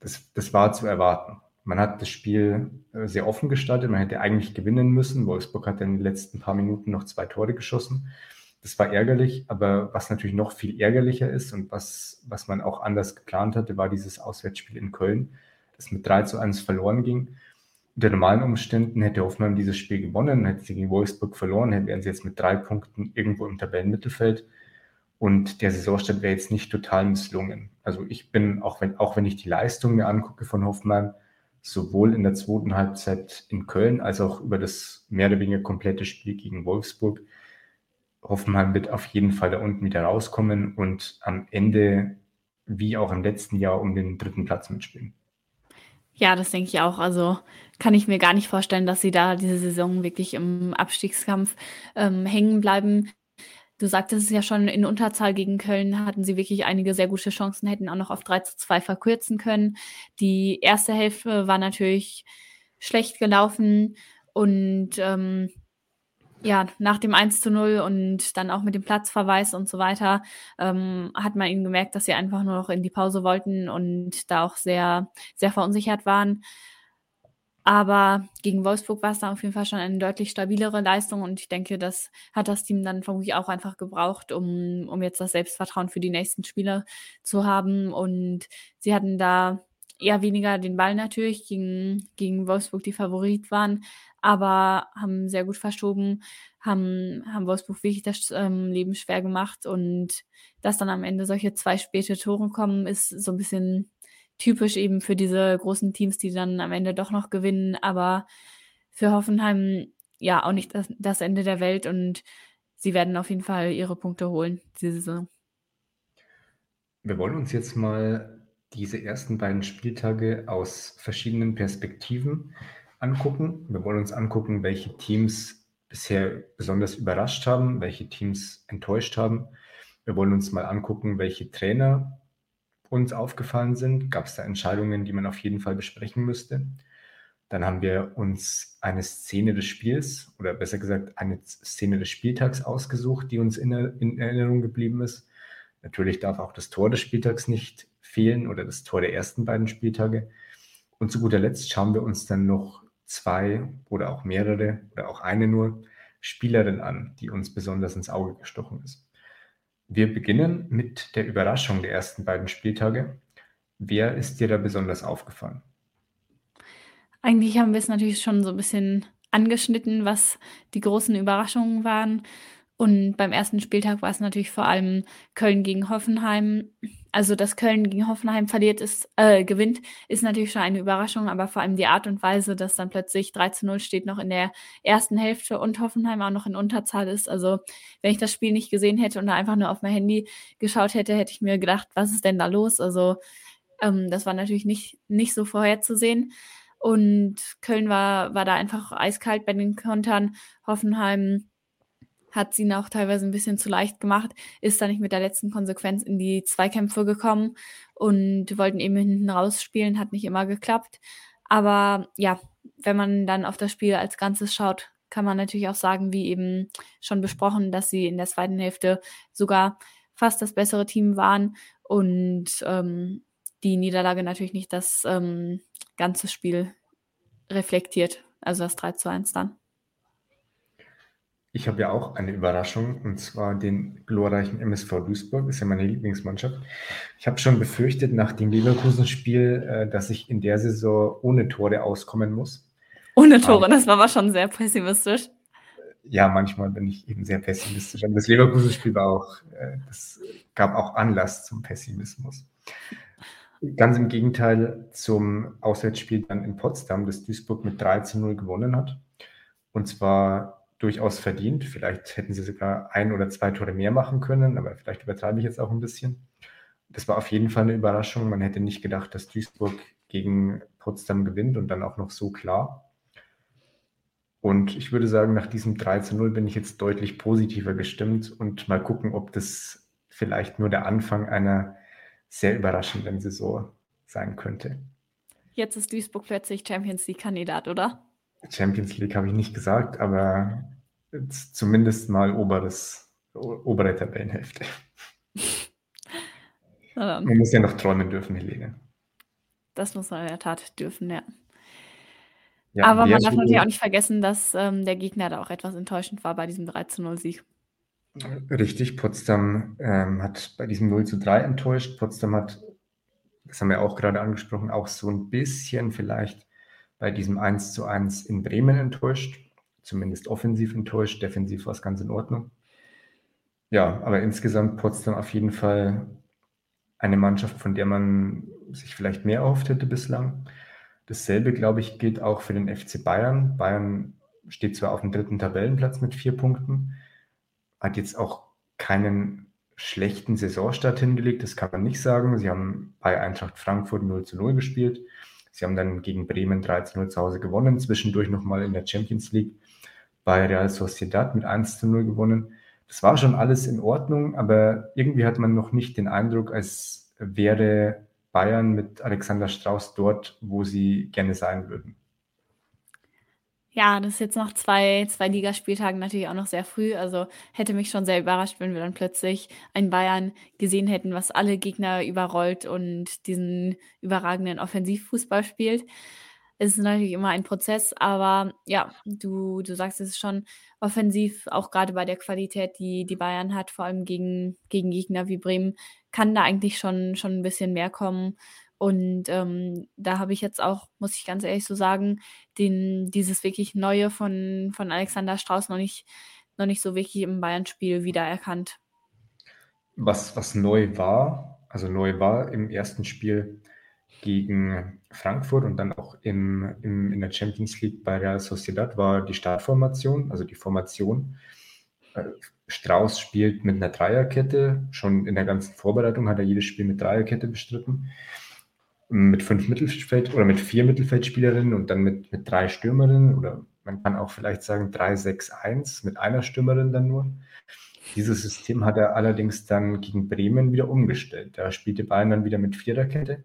S5: das, das war zu erwarten. Man hat das Spiel äh, sehr offen gestaltet, man hätte eigentlich gewinnen müssen. Wolfsburg hat in den letzten paar Minuten noch zwei Tore geschossen. Das war ärgerlich, aber was natürlich noch viel ärgerlicher ist und was, was man auch anders geplant hatte, war dieses Auswärtsspiel in Köln, das mit 3 zu 1 verloren ging. Unter normalen Umständen hätte Hoffmann dieses Spiel gewonnen, hätte sie gegen Wolfsburg verloren, wären sie jetzt mit drei Punkten irgendwo im Tabellenmittelfeld und der Saisonstart wäre jetzt nicht total misslungen. Also ich bin, auch wenn, auch wenn ich die Leistung mir angucke von Hoffmann, sowohl in der zweiten Halbzeit in Köln als auch über das mehr oder weniger komplette Spiel gegen Wolfsburg, Hoffenheim wird auf jeden Fall da unten wieder rauskommen und am Ende, wie auch im letzten Jahr, um den dritten Platz mitspielen.
S3: Ja, das denke ich auch. Also kann ich mir gar nicht vorstellen, dass sie da diese Saison wirklich im Abstiegskampf ähm, hängen bleiben. Du sagtest es ja schon, in Unterzahl gegen Köln hatten sie wirklich einige sehr gute Chancen, hätten auch noch auf 3 zu 2 verkürzen können. Die erste Hälfte war natürlich schlecht gelaufen und ähm, ja, nach dem 1 zu 0 und dann auch mit dem Platzverweis und so weiter, ähm, hat man ihnen gemerkt, dass sie einfach nur noch in die Pause wollten und da auch sehr, sehr verunsichert waren. Aber gegen Wolfsburg war es dann auf jeden Fall schon eine deutlich stabilere Leistung und ich denke, das hat das Team dann vermutlich auch einfach gebraucht, um, um jetzt das Selbstvertrauen für die nächsten Spiele zu haben. Und sie hatten da eher weniger den Ball natürlich gegen, gegen Wolfsburg, die Favorit waren, aber haben sehr gut verschoben, haben, haben Wolfsburg wirklich das ähm, Leben schwer gemacht und dass dann am Ende solche zwei späte Tore kommen, ist so ein bisschen typisch eben für diese großen Teams, die dann am Ende doch noch gewinnen, aber für Hoffenheim ja auch nicht das, das Ende der Welt und sie werden auf jeden Fall ihre Punkte holen diese Saison.
S5: Wir wollen uns jetzt mal diese ersten beiden Spieltage aus verschiedenen Perspektiven angucken. Wir wollen uns angucken, welche Teams bisher besonders überrascht haben, welche Teams enttäuscht haben. Wir wollen uns mal angucken, welche Trainer uns aufgefallen sind, gab es da Entscheidungen, die man auf jeden Fall besprechen müsste. Dann haben wir uns eine Szene des Spiels oder besser gesagt eine Szene des Spieltags ausgesucht, die uns in, in Erinnerung geblieben ist. Natürlich darf auch das Tor des Spieltags nicht fehlen oder das Tor der ersten beiden Spieltage. Und zu guter Letzt schauen wir uns dann noch zwei oder auch mehrere oder auch eine nur Spielerin an, die uns besonders ins Auge gestochen ist. Wir beginnen mit der Überraschung der ersten beiden Spieltage. Wer ist dir da besonders aufgefallen?
S3: Eigentlich haben wir es natürlich schon so ein bisschen angeschnitten, was die großen Überraschungen waren. Und beim ersten Spieltag war es natürlich vor allem Köln gegen Hoffenheim. Also, dass Köln gegen Hoffenheim verliert ist, äh, gewinnt, ist natürlich schon eine Überraschung, aber vor allem die Art und Weise, dass dann plötzlich 3 zu 0 steht, noch in der ersten Hälfte und Hoffenheim auch noch in Unterzahl ist. Also, wenn ich das Spiel nicht gesehen hätte und da einfach nur auf mein Handy geschaut hätte, hätte ich mir gedacht, was ist denn da los? Also, ähm, das war natürlich nicht, nicht so vorherzusehen. Und Köln war, war da einfach eiskalt bei den Kontern. Hoffenheim hat sie ihn auch teilweise ein bisschen zu leicht gemacht, ist da nicht mit der letzten Konsequenz in die Zweikämpfe gekommen und wollten eben hinten rausspielen, hat nicht immer geklappt. Aber ja, wenn man dann auf das Spiel als Ganzes schaut, kann man natürlich auch sagen, wie eben schon besprochen, dass sie in der zweiten Hälfte sogar fast das bessere Team waren und ähm, die Niederlage natürlich nicht das ähm, ganze Spiel reflektiert, also das 3 zu 1 dann.
S5: Ich habe ja auch eine Überraschung, und zwar den glorreichen MSV Duisburg, ist ja meine Lieblingsmannschaft. Ich habe schon befürchtet nach dem Leverkusen-Spiel, äh, dass ich in der Saison ohne Tore auskommen muss.
S3: Ohne Tore, um, das war aber schon sehr pessimistisch.
S5: Ja, manchmal bin ich eben sehr pessimistisch. Aber das Leverkusen-Spiel war auch, äh, das gab auch Anlass zum Pessimismus. Ganz im Gegenteil zum Auswärtsspiel dann in Potsdam, das Duisburg mit 3 zu 0 gewonnen hat. Und zwar durchaus verdient. Vielleicht hätten sie sogar ein oder zwei Tore mehr machen können, aber vielleicht übertreibe ich jetzt auch ein bisschen. das war auf jeden Fall eine Überraschung. Man hätte nicht gedacht, dass Duisburg gegen Potsdam gewinnt und dann auch noch so klar. Und ich würde sagen, nach diesem 3 zu 0 bin ich jetzt deutlich positiver gestimmt und mal gucken, ob das vielleicht nur der Anfang einer sehr überraschenden Saison sein könnte.
S3: Jetzt ist Duisburg plötzlich Champions League-Kandidat, oder?
S5: Champions League habe ich nicht gesagt, aber zumindest mal oberes, obere Tabellenhälfte. Man muss ja noch träumen dürfen, Helene.
S3: Das muss man in der Tat dürfen, ja. ja Aber man darf natürlich auch nicht vergessen, dass ähm, der Gegner da auch etwas enttäuschend war bei diesem 3 zu 0 Sieg.
S5: Richtig, Potsdam ähm, hat bei diesem 0 zu 3 enttäuscht. Potsdam hat, das haben wir auch gerade angesprochen, auch so ein bisschen vielleicht bei diesem 1 zu 1 in Bremen enttäuscht. Zumindest offensiv enttäuscht, defensiv war es ganz in Ordnung. Ja, aber insgesamt Potsdam auf jeden Fall eine Mannschaft, von der man sich vielleicht mehr erhofft hätte bislang. Dasselbe, glaube ich, gilt auch für den FC Bayern. Bayern steht zwar auf dem dritten Tabellenplatz mit vier Punkten, hat jetzt auch keinen schlechten Saisonstart hingelegt, das kann man nicht sagen. Sie haben bei Eintracht Frankfurt 0 zu 0 gespielt. Sie haben dann gegen Bremen 3 zu 0 zu Hause gewonnen, zwischendurch nochmal in der Champions League bei Real Sociedad mit 1 zu 0 gewonnen. Das war schon alles in Ordnung, aber irgendwie hat man noch nicht den Eindruck, als wäre Bayern mit Alexander Strauß dort, wo sie gerne sein würden.
S3: Ja, das ist jetzt noch zwei, zwei Ligaspieltagen natürlich auch noch sehr früh. Also hätte mich schon sehr überrascht, wenn wir dann plötzlich ein Bayern gesehen hätten, was alle Gegner überrollt und diesen überragenden Offensivfußball spielt. Es ist natürlich immer ein Prozess, aber ja, du, du sagst es schon offensiv, auch gerade bei der Qualität, die die Bayern hat, vor allem gegen, gegen Gegner wie Bremen, kann da eigentlich schon, schon ein bisschen mehr kommen. Und ähm, da habe ich jetzt auch, muss ich ganz ehrlich so sagen, den, dieses wirklich Neue von, von Alexander Strauß noch nicht, noch nicht so wirklich im Bayern-Spiel wiedererkannt.
S5: Was, was neu war, also neu war im ersten Spiel gegen Frankfurt und dann auch im, im, in der Champions League bei Real Sociedad war die Startformation, also die Formation. Äh, Strauß spielt mit einer Dreierkette. Schon in der ganzen Vorbereitung hat er jedes Spiel mit Dreierkette bestritten mit fünf Mittelfeld oder mit vier Mittelfeldspielerinnen und dann mit, mit drei Stürmerinnen oder man kann auch vielleicht sagen 3-6-1 mit einer Stürmerin dann nur. Dieses System hat er allerdings dann gegen Bremen wieder umgestellt. Da spielte Bayern dann wieder mit Viererkette,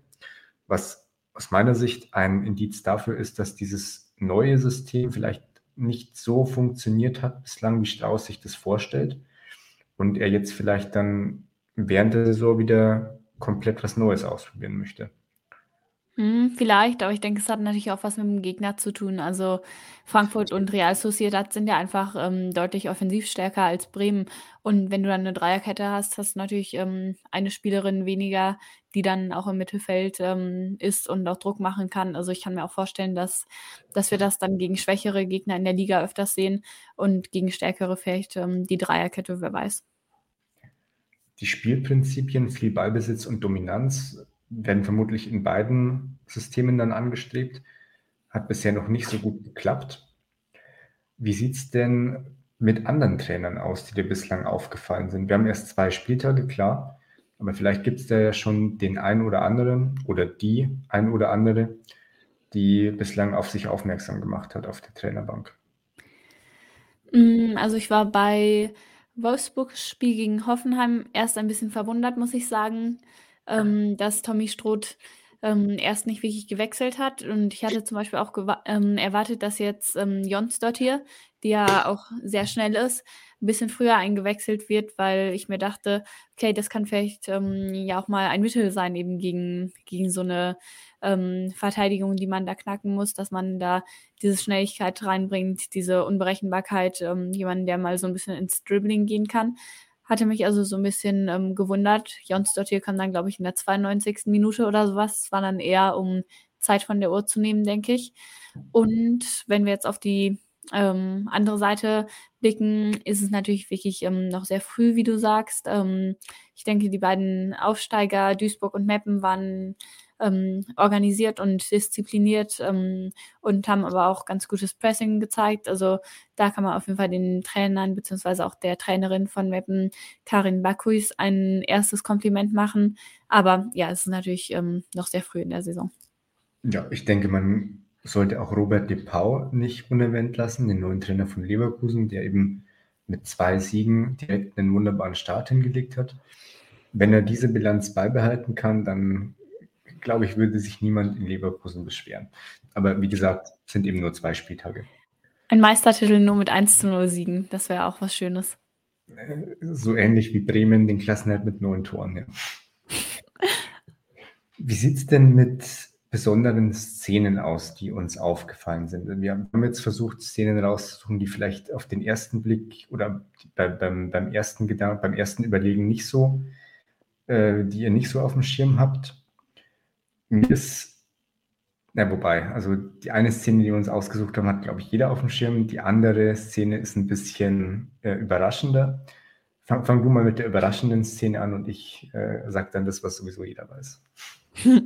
S5: was aus meiner Sicht ein Indiz dafür ist, dass dieses neue System vielleicht nicht so funktioniert hat bislang, wie Strauß sich das vorstellt. Und er jetzt vielleicht dann während der Saison wieder komplett was Neues ausprobieren möchte.
S3: Mhm, vielleicht, aber ich denke, es hat natürlich auch was mit dem Gegner zu tun. Also Frankfurt und Real Sociedad sind ja einfach ähm, deutlich offensivstärker als Bremen. Und wenn du dann eine Dreierkette hast, hast du natürlich ähm, eine Spielerin weniger, die dann auch im Mittelfeld ähm, ist und auch Druck machen kann. Also ich kann mir auch vorstellen, dass, dass wir das dann gegen schwächere Gegner in der Liga öfters sehen und gegen stärkere vielleicht ähm, die Dreierkette, wer weiß.
S5: Die Spielprinzipien, viel Ballbesitz und Dominanz werden vermutlich in beiden Systemen dann angestrebt. Hat bisher noch nicht so gut geklappt. Wie sieht es denn mit anderen Trainern aus, die dir bislang aufgefallen sind? Wir haben erst zwei Spieltage, klar, aber vielleicht gibt es da ja schon den einen oder anderen oder die ein oder andere, die bislang auf sich aufmerksam gemacht hat auf der Trainerbank.
S3: Mm, also ich war bei Wolfsburgs Spiel gegen Hoffenheim erst ein bisschen verwundert, muss ich sagen ähm, dass Tommy Stroth ähm, erst nicht wirklich gewechselt hat. Und ich hatte zum Beispiel auch ähm, erwartet, dass jetzt ähm, dort hier, die ja auch sehr schnell ist, ein bisschen früher eingewechselt wird, weil ich mir dachte, okay, das kann vielleicht ähm, ja auch mal ein Mittel sein, eben gegen, gegen so eine ähm, Verteidigung, die man da knacken muss, dass man da diese Schnelligkeit reinbringt, diese Unberechenbarkeit, ähm, jemanden, der mal so ein bisschen ins Dribbling gehen kann. Hatte mich also so ein bisschen ähm, gewundert. Jonsdottir kam dann, glaube ich, in der 92. Minute oder sowas. Das war dann eher, um Zeit von der Uhr zu nehmen, denke ich. Und wenn wir jetzt auf die ähm, andere Seite blicken, ist es natürlich wirklich ähm, noch sehr früh, wie du sagst. Ähm, ich denke, die beiden Aufsteiger, Duisburg und Meppen, waren, ähm, organisiert und diszipliniert ähm, und haben aber auch ganz gutes Pressing gezeigt. Also da kann man auf jeden Fall den Trainern beziehungsweise auch der Trainerin von Meppen, Karin Bakuis, ein erstes Kompliment machen. Aber ja, es ist natürlich ähm, noch sehr früh in der Saison.
S5: Ja, ich denke, man sollte auch Robert De Pau nicht unerwähnt lassen, den neuen Trainer von Leverkusen, der eben mit zwei Siegen direkt einen wunderbaren Start hingelegt hat. Wenn er diese Bilanz beibehalten kann, dann glaube ich, würde sich niemand in Leverkusen beschweren. Aber wie gesagt, sind eben nur zwei Spieltage.
S3: Ein Meistertitel nur mit 1 zu 0 Siegen, das wäre auch was Schönes.
S5: Äh, so ähnlich wie Bremen den Klassenhalt mit neun Toren. Ja. Wie sieht es denn mit besonderen Szenen aus, die uns aufgefallen sind? Wir haben jetzt versucht, Szenen rauszusuchen, die vielleicht auf den ersten Blick oder bei, beim, beim, ersten Gedanken, beim ersten Überlegen nicht so, äh, die ihr nicht so auf dem Schirm habt. Mir ist, na wobei, also die eine Szene, die wir uns ausgesucht haben, hat, glaube ich, jeder auf dem Schirm. Die andere Szene ist ein bisschen äh, überraschender. Fang, fang, du mal mit der überraschenden Szene an und ich äh, sage dann das, was sowieso jeder weiß.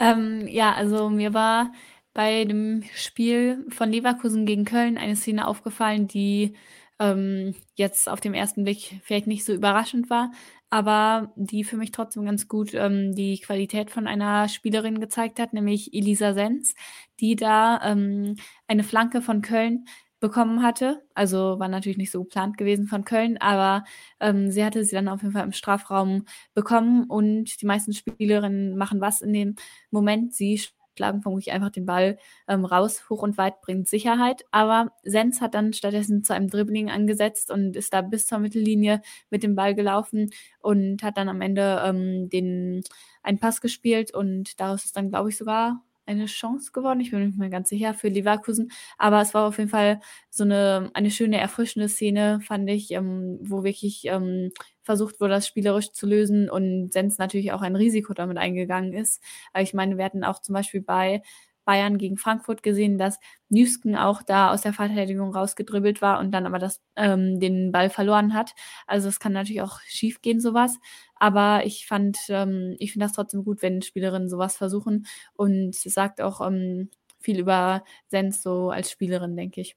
S3: ähm, ja, also mir war bei dem Spiel von Leverkusen gegen Köln eine Szene aufgefallen, die ähm, jetzt auf dem ersten Blick vielleicht nicht so überraschend war, aber die für mich trotzdem ganz gut ähm, die Qualität von einer Spielerin gezeigt hat, nämlich Elisa Sens, die da ähm, eine Flanke von Köln bekommen hatte. Also war natürlich nicht so geplant gewesen von Köln, aber ähm, sie hatte sie dann auf jeden Fall im Strafraum bekommen und die meisten Spielerinnen machen was in dem Moment. Sie schlagen vermutlich einfach den Ball ähm, raus, hoch und weit bringt Sicherheit. Aber Sens hat dann stattdessen zu einem Dribbling angesetzt und ist da bis zur Mittellinie mit dem Ball gelaufen und hat dann am Ende ähm, den einen Pass gespielt und daraus ist dann, glaube ich, sogar eine Chance geworden. Ich bin mir nicht mehr ganz sicher für Leverkusen. Aber es war auf jeden Fall so eine, eine schöne, erfrischende Szene, fand ich, ähm, wo wirklich ähm, versucht wurde, das spielerisch zu lösen und Sens natürlich auch ein Risiko damit eingegangen ist. Aber ich meine, wir hatten auch zum Beispiel bei Bayern gegen Frankfurt gesehen, dass Nüsken auch da aus der Verteidigung rausgedribbelt war und dann aber das, ähm, den Ball verloren hat. Also es kann natürlich auch schief gehen, sowas. Aber ich fand, ähm, ich finde das trotzdem gut, wenn Spielerinnen sowas versuchen. Und es sagt auch ähm, viel über Sens so als Spielerin, denke ich.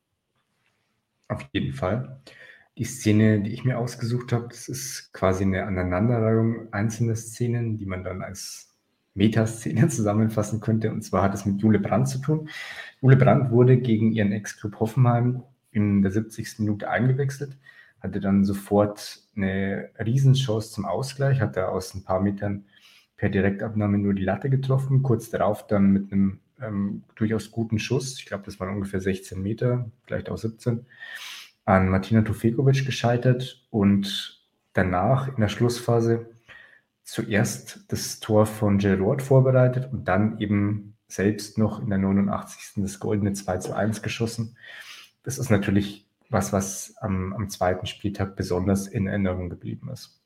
S5: Auf jeden Fall. Die Szene, die ich mir ausgesucht habe, das ist quasi eine Aneinanderreihung einzelner Szenen, die man dann als Metaszene zusammenfassen könnte. Und zwar hat es mit Jule Brandt zu tun. Jule Brandt wurde gegen ihren Ex-Club Hoffenheim in der 70. Minute eingewechselt hatte dann sofort eine Riesenchance zum Ausgleich, hat er aus ein paar Metern per Direktabnahme nur die Latte getroffen, kurz darauf dann mit einem ähm, durchaus guten Schuss, ich glaube, das waren ungefähr 16 Meter, vielleicht auch 17, an Martina Tufekovic gescheitert und danach in der Schlussphase zuerst das Tor von Ward vorbereitet und dann eben selbst noch in der 89. das goldene 2 zu 1 geschossen. Das ist natürlich was, was am, am zweiten Spieltag besonders in Erinnerung geblieben ist?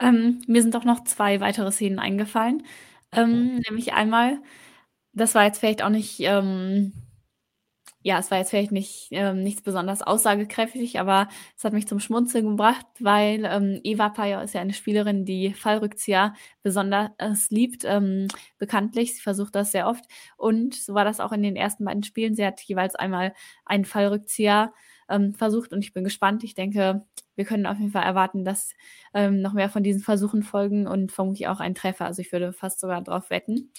S3: Ähm, mir sind auch noch zwei weitere Szenen eingefallen. Ähm, nämlich einmal, das war jetzt vielleicht auch nicht, ähm, ja, es war jetzt vielleicht nicht ähm, nichts besonders aussagekräftig, aber es hat mich zum Schmunzeln gebracht, weil ähm, Eva Payer ist ja eine Spielerin, die Fallrückzieher besonders liebt, ähm, bekanntlich. Sie versucht das sehr oft und so war das auch in den ersten beiden Spielen. Sie hat jeweils einmal einen Fallrückzieher ähm, versucht und ich bin gespannt. Ich denke, wir können auf jeden Fall erwarten, dass ähm, noch mehr von diesen Versuchen folgen und vermutlich auch ein Treffer. Also ich würde fast sogar drauf wetten.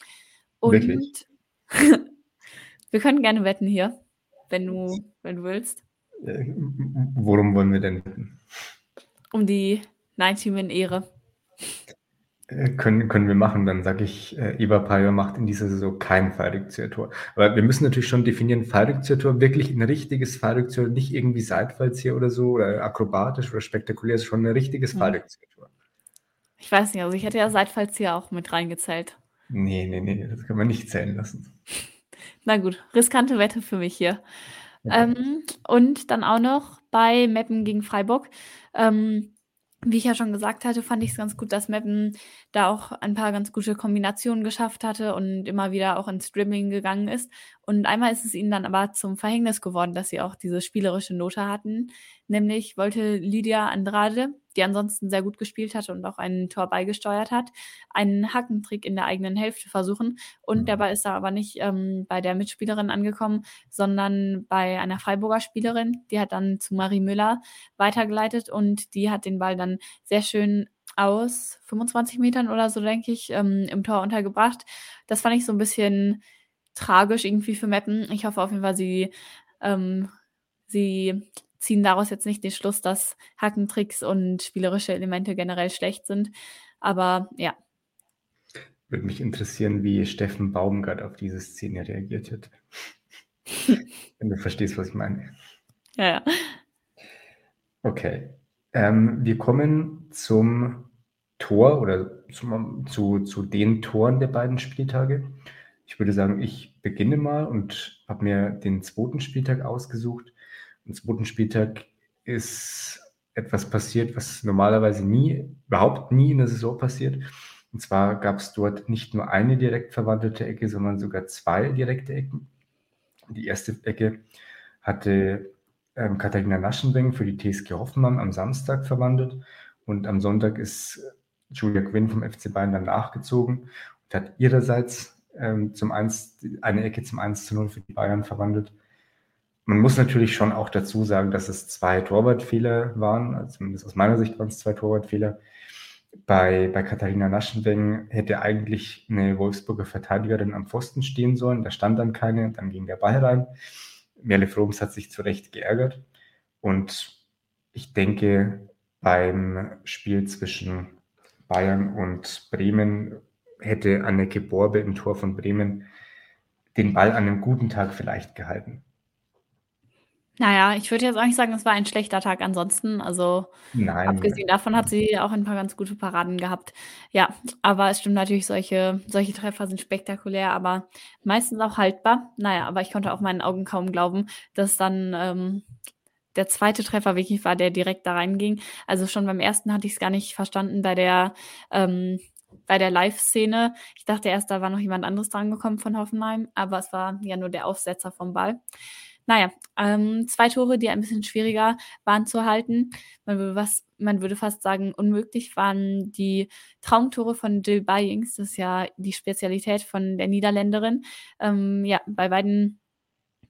S3: Und
S5: Wirklich?
S3: wir können gerne wetten hier wenn du, wenn du willst.
S5: Äh, worum wollen wir denn bitten?
S3: Um die 90-Min-Ehre.
S5: Äh, können, können wir machen, dann sage ich, äh, Eberpeier macht in dieser Saison kein Fallrückzieher-Tor. Aber wir müssen natürlich schon definieren, Fallrückzieher-Tor, wirklich ein richtiges Fallrückzieher, nicht irgendwie Seitfallzieher oder so oder akrobatisch oder spektakulär, ist schon ein richtiges mhm. Fallrückzieher-Tor.
S3: Ich weiß nicht, also ich hätte ja Seitfallzieher auch mit reingezählt.
S5: Nee, nee, nee, das kann man nicht zählen lassen.
S3: Na gut, riskante Wette für mich hier. Ja. Ähm, und dann auch noch bei Meppen gegen Freiburg. Ähm, wie ich ja schon gesagt hatte, fand ich es ganz gut, dass Meppen da auch ein paar ganz gute Kombinationen geschafft hatte und immer wieder auch ins Dribbling gegangen ist. Und einmal ist es ihnen dann aber zum Verhängnis geworden, dass sie auch diese spielerische Note hatten. Nämlich wollte Lydia Andrade, die ansonsten sehr gut gespielt hat und auch ein Tor beigesteuert hat, einen Hackentrick in der eigenen Hälfte versuchen. Und mhm. der Ball ist da aber nicht ähm, bei der Mitspielerin angekommen, sondern bei einer Freiburger Spielerin. Die hat dann zu Marie Müller weitergeleitet und die hat den Ball dann sehr schön aus 25 Metern oder so, denke ich, ähm, im Tor untergebracht. Das fand ich so ein bisschen tragisch irgendwie für Meppen. Ich hoffe auf jeden Fall, sie, ähm, sie ziehen daraus jetzt nicht den Schluss, dass Hackentricks und spielerische Elemente generell schlecht sind. Aber ja.
S5: Würde mich interessieren, wie Steffen Baumgart auf diese Szene reagiert hat. Wenn du verstehst, was ich meine.
S3: Ja, ja.
S5: Okay. Ähm, wir kommen zum Tor oder zum, zu, zu den Toren der beiden Spieltage. Ich würde sagen, ich beginne mal und habe mir den zweiten Spieltag ausgesucht. Am zweiten Spieltag ist etwas passiert, was normalerweise nie, überhaupt nie in der Saison passiert. Und zwar gab es dort nicht nur eine direkt verwandelte Ecke, sondern sogar zwei direkte Ecken. Die erste Ecke hatte ähm, Katharina Naschenweng für die TSG Hoffenheim am Samstag verwandelt und am Sonntag ist Julia Quinn vom FC Bayern dann nachgezogen und hat ihrerseits ähm, zum 1, eine Ecke zum 1 zu 0 für die Bayern verwandelt. Man muss natürlich schon auch dazu sagen, dass es zwei Torwartfehler waren, zumindest aus meiner Sicht waren es zwei Torwartfehler. Bei, bei Katharina Naschenweng hätte eigentlich eine Wolfsburger Verteidigerin am Pfosten stehen sollen. Da stand dann keine, dann ging der Ball rein. Merle Froms hat sich zu Recht geärgert. Und ich denke, beim Spiel zwischen Bayern und Bremen hätte Anneke Borbe im Tor von Bremen den Ball an einem guten Tag vielleicht gehalten.
S3: Naja, ich würde jetzt auch nicht sagen, es war ein schlechter Tag ansonsten. Also
S5: Nein.
S3: abgesehen davon hat sie auch ein paar ganz gute Paraden gehabt. Ja, aber es stimmt natürlich, solche, solche Treffer sind spektakulär, aber meistens auch haltbar. Naja, aber ich konnte auch meinen Augen kaum glauben, dass dann ähm, der zweite Treffer wirklich war, der direkt da reinging. Also schon beim ersten hatte ich es gar nicht verstanden bei der ähm, bei der Live-Szene. Ich dachte erst, da war noch jemand anderes drangekommen von Hoffenheim, aber es war ja nur der Aufsetzer vom Ball. Naja, ähm, zwei Tore, die ein bisschen schwieriger waren zu halten. Man würde, was, man würde fast sagen, unmöglich waren die Traumtore von Jill Byings. Das ist ja die Spezialität von der Niederländerin. Ähm, ja, bei beiden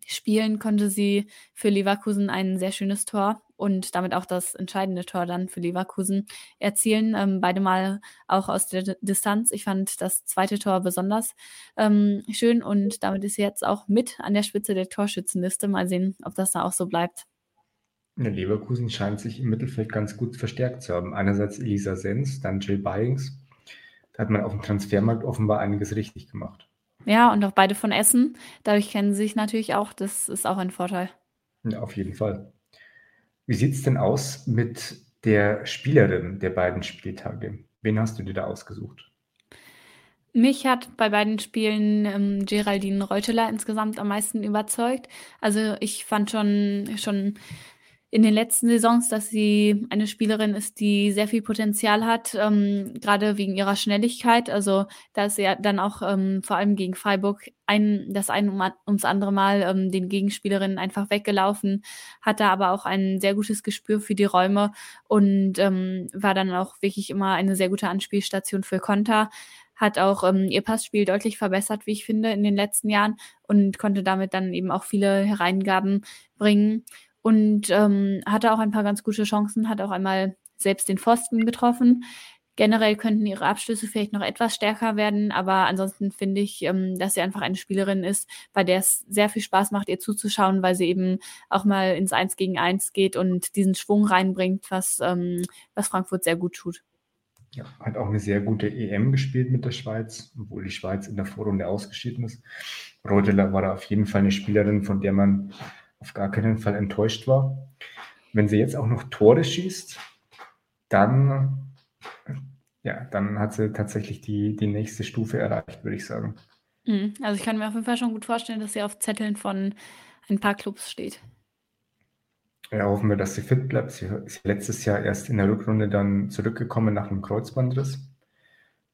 S3: Spielen konnte sie für Leverkusen ein sehr schönes Tor und damit auch das entscheidende Tor dann für Leverkusen erzielen. Ähm, beide Mal auch aus der D Distanz. Ich fand das zweite Tor besonders ähm, schön und damit ist sie jetzt auch mit an der Spitze der Torschützenliste. Mal sehen, ob das da auch so bleibt.
S5: Leverkusen scheint sich im Mittelfeld ganz gut verstärkt zu haben. Einerseits Elisa Sens, dann Jill Byings. Da hat man auf dem Transfermarkt offenbar einiges richtig gemacht.
S3: Ja, und auch beide von Essen. Dadurch kennen sie sich natürlich auch. Das ist auch ein Vorteil.
S5: Ja, auf jeden Fall. Wie sieht es denn aus mit der Spielerin der beiden Spieltage? Wen hast du dir da ausgesucht?
S3: Mich hat bei beiden Spielen ähm, Geraldine Reuteler insgesamt am meisten überzeugt. Also ich fand schon, schon in den letzten Saisons, dass sie eine Spielerin ist, die sehr viel Potenzial hat, ähm, gerade wegen ihrer Schnelligkeit. Also da ist sie dann auch ähm, vor allem gegen Freiburg ein, das ein ums andere Mal ähm, den Gegenspielerinnen einfach weggelaufen, hatte aber auch ein sehr gutes Gespür für die Räume und ähm, war dann auch wirklich immer eine sehr gute Anspielstation für Konter hat auch ähm, ihr Passspiel deutlich verbessert, wie ich finde, in den letzten Jahren und konnte damit dann eben auch viele Hereingaben bringen und ähm, hatte auch ein paar ganz gute Chancen, hat auch einmal selbst den Pfosten getroffen. Generell könnten ihre Abschlüsse vielleicht noch etwas stärker werden, aber ansonsten finde ich, ähm, dass sie einfach eine Spielerin ist, bei der es sehr viel Spaß macht, ihr zuzuschauen, weil sie eben auch mal ins Eins gegen Eins geht und diesen Schwung reinbringt, was, ähm, was Frankfurt sehr gut tut.
S5: Ja, hat auch eine sehr gute EM gespielt mit der Schweiz, obwohl die Schweiz in der Vorrunde ausgeschieden ist. Rodeler war da auf jeden Fall eine Spielerin, von der man auf gar keinen Fall enttäuscht war. Wenn sie jetzt auch noch Tore schießt, dann, ja, dann hat sie tatsächlich die, die nächste Stufe erreicht, würde ich sagen.
S3: Mhm. Also ich kann mir auf jeden Fall schon gut vorstellen, dass sie auf Zetteln von ein paar Clubs steht.
S5: Ja, hoffen wir, dass sie fit bleibt. Sie ist letztes Jahr erst in der Rückrunde dann zurückgekommen nach einem Kreuzbandriss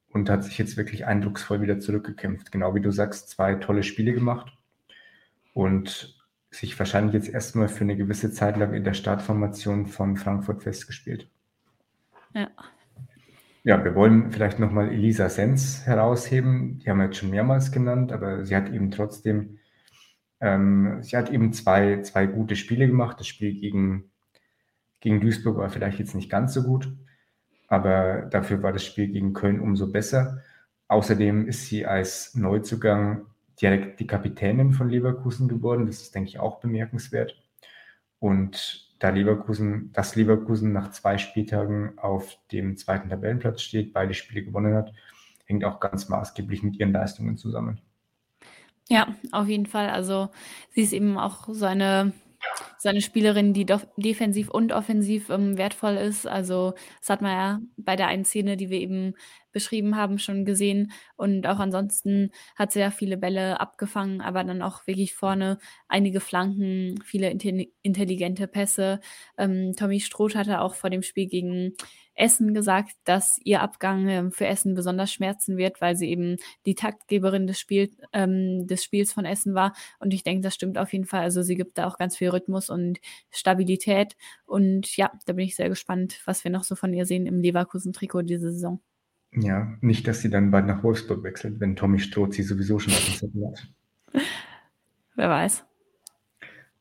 S5: und hat sich jetzt wirklich eindrucksvoll wieder zurückgekämpft. Genau wie du sagst, zwei tolle Spiele gemacht. Und sich
S3: wahrscheinlich
S5: jetzt erstmal für eine gewisse Zeit lang in der Startformation von Frankfurt festgespielt.
S3: Ja.
S5: Ja, wir wollen vielleicht nochmal Elisa Sens herausheben. Die haben wir jetzt schon mehrmals genannt, aber sie hat eben trotzdem, ähm, sie hat eben zwei, zwei gute Spiele gemacht. Das Spiel gegen, gegen Duisburg war vielleicht jetzt nicht ganz so gut, aber dafür war das Spiel gegen Köln umso besser. Außerdem ist sie als Neuzugang direkt die Kapitänin von Leverkusen geworden. Das ist, denke ich, auch bemerkenswert. Und da Leverkusen, dass Leverkusen nach zwei Spieltagen auf dem zweiten Tabellenplatz steht, beide Spiele gewonnen hat, hängt auch ganz maßgeblich mit ihren Leistungen zusammen.
S3: Ja, auf jeden Fall. Also sie ist eben auch so eine so eine Spielerin, die doch defensiv und offensiv ähm, wertvoll ist. Also, das hat man ja bei der einen Szene, die wir eben beschrieben haben, schon gesehen. Und auch ansonsten hat sie ja viele Bälle abgefangen, aber dann auch wirklich vorne einige Flanken, viele intelligente Pässe. Ähm, Tommy Stroth hatte auch vor dem Spiel gegen Essen gesagt, dass ihr Abgang ähm, für Essen besonders schmerzen wird, weil sie eben die Taktgeberin des, Spiel, ähm, des Spiels von Essen war. Und ich denke, das stimmt auf jeden Fall. Also sie gibt da auch ganz viel Rhythmus und Stabilität. Und ja, da bin ich sehr gespannt, was wir noch so von ihr sehen im Leverkusen-Trikot diese Saison.
S5: Ja, nicht, dass sie dann bald nach Wolfsburg wechselt, wenn Tommy Stroh sie sowieso schon auf dem Zettel hat.
S3: Wer weiß.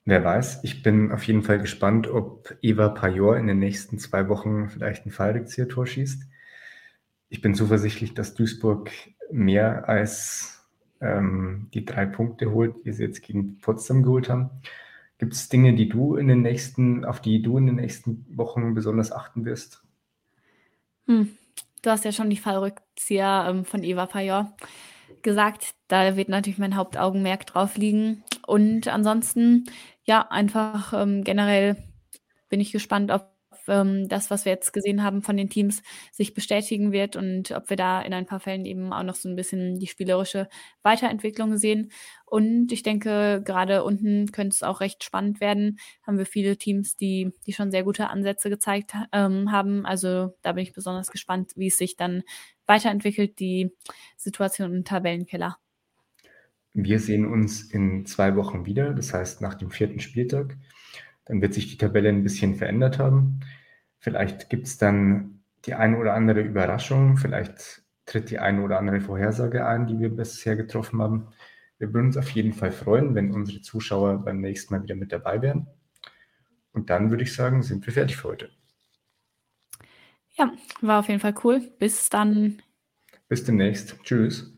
S5: Wer weiß. Ich bin auf jeden Fall gespannt, ob Eva Pajor in den nächsten zwei Wochen vielleicht ein Fallrückzieher-Tor schießt. Ich bin zuversichtlich, dass Duisburg mehr als ähm, die drei Punkte holt, die sie jetzt gegen Potsdam geholt haben. Gibt es Dinge, die du in den nächsten, auf die du in den nächsten Wochen besonders achten wirst?
S3: Hm. Du hast ja schon die Fallrückzieher ähm, von Eva Pajor gesagt. Da wird natürlich mein Hauptaugenmerk drauf liegen. Und ansonsten ja, einfach ähm, generell bin ich gespannt, ob ähm, das, was wir jetzt gesehen haben von den Teams, sich bestätigen wird und ob wir da in ein paar Fällen eben auch noch so ein bisschen die spielerische Weiterentwicklung sehen. Und ich denke, gerade unten könnte es auch recht spannend werden. Haben wir viele Teams, die, die schon sehr gute Ansätze gezeigt ähm, haben. Also da bin ich besonders gespannt, wie es sich dann weiterentwickelt, die Situation im Tabellenkeller.
S5: Wir sehen uns in zwei Wochen wieder, das heißt nach dem vierten Spieltag. Dann wird sich die Tabelle ein bisschen verändert haben. Vielleicht gibt es dann die eine oder andere Überraschung, vielleicht tritt die eine oder andere Vorhersage ein, die wir bisher getroffen haben. Wir würden uns auf jeden Fall freuen, wenn unsere Zuschauer beim nächsten Mal wieder mit dabei wären. Und dann würde ich sagen, sind wir fertig für heute.
S3: Ja, war auf jeden Fall cool. Bis dann.
S5: Bis demnächst. Tschüss.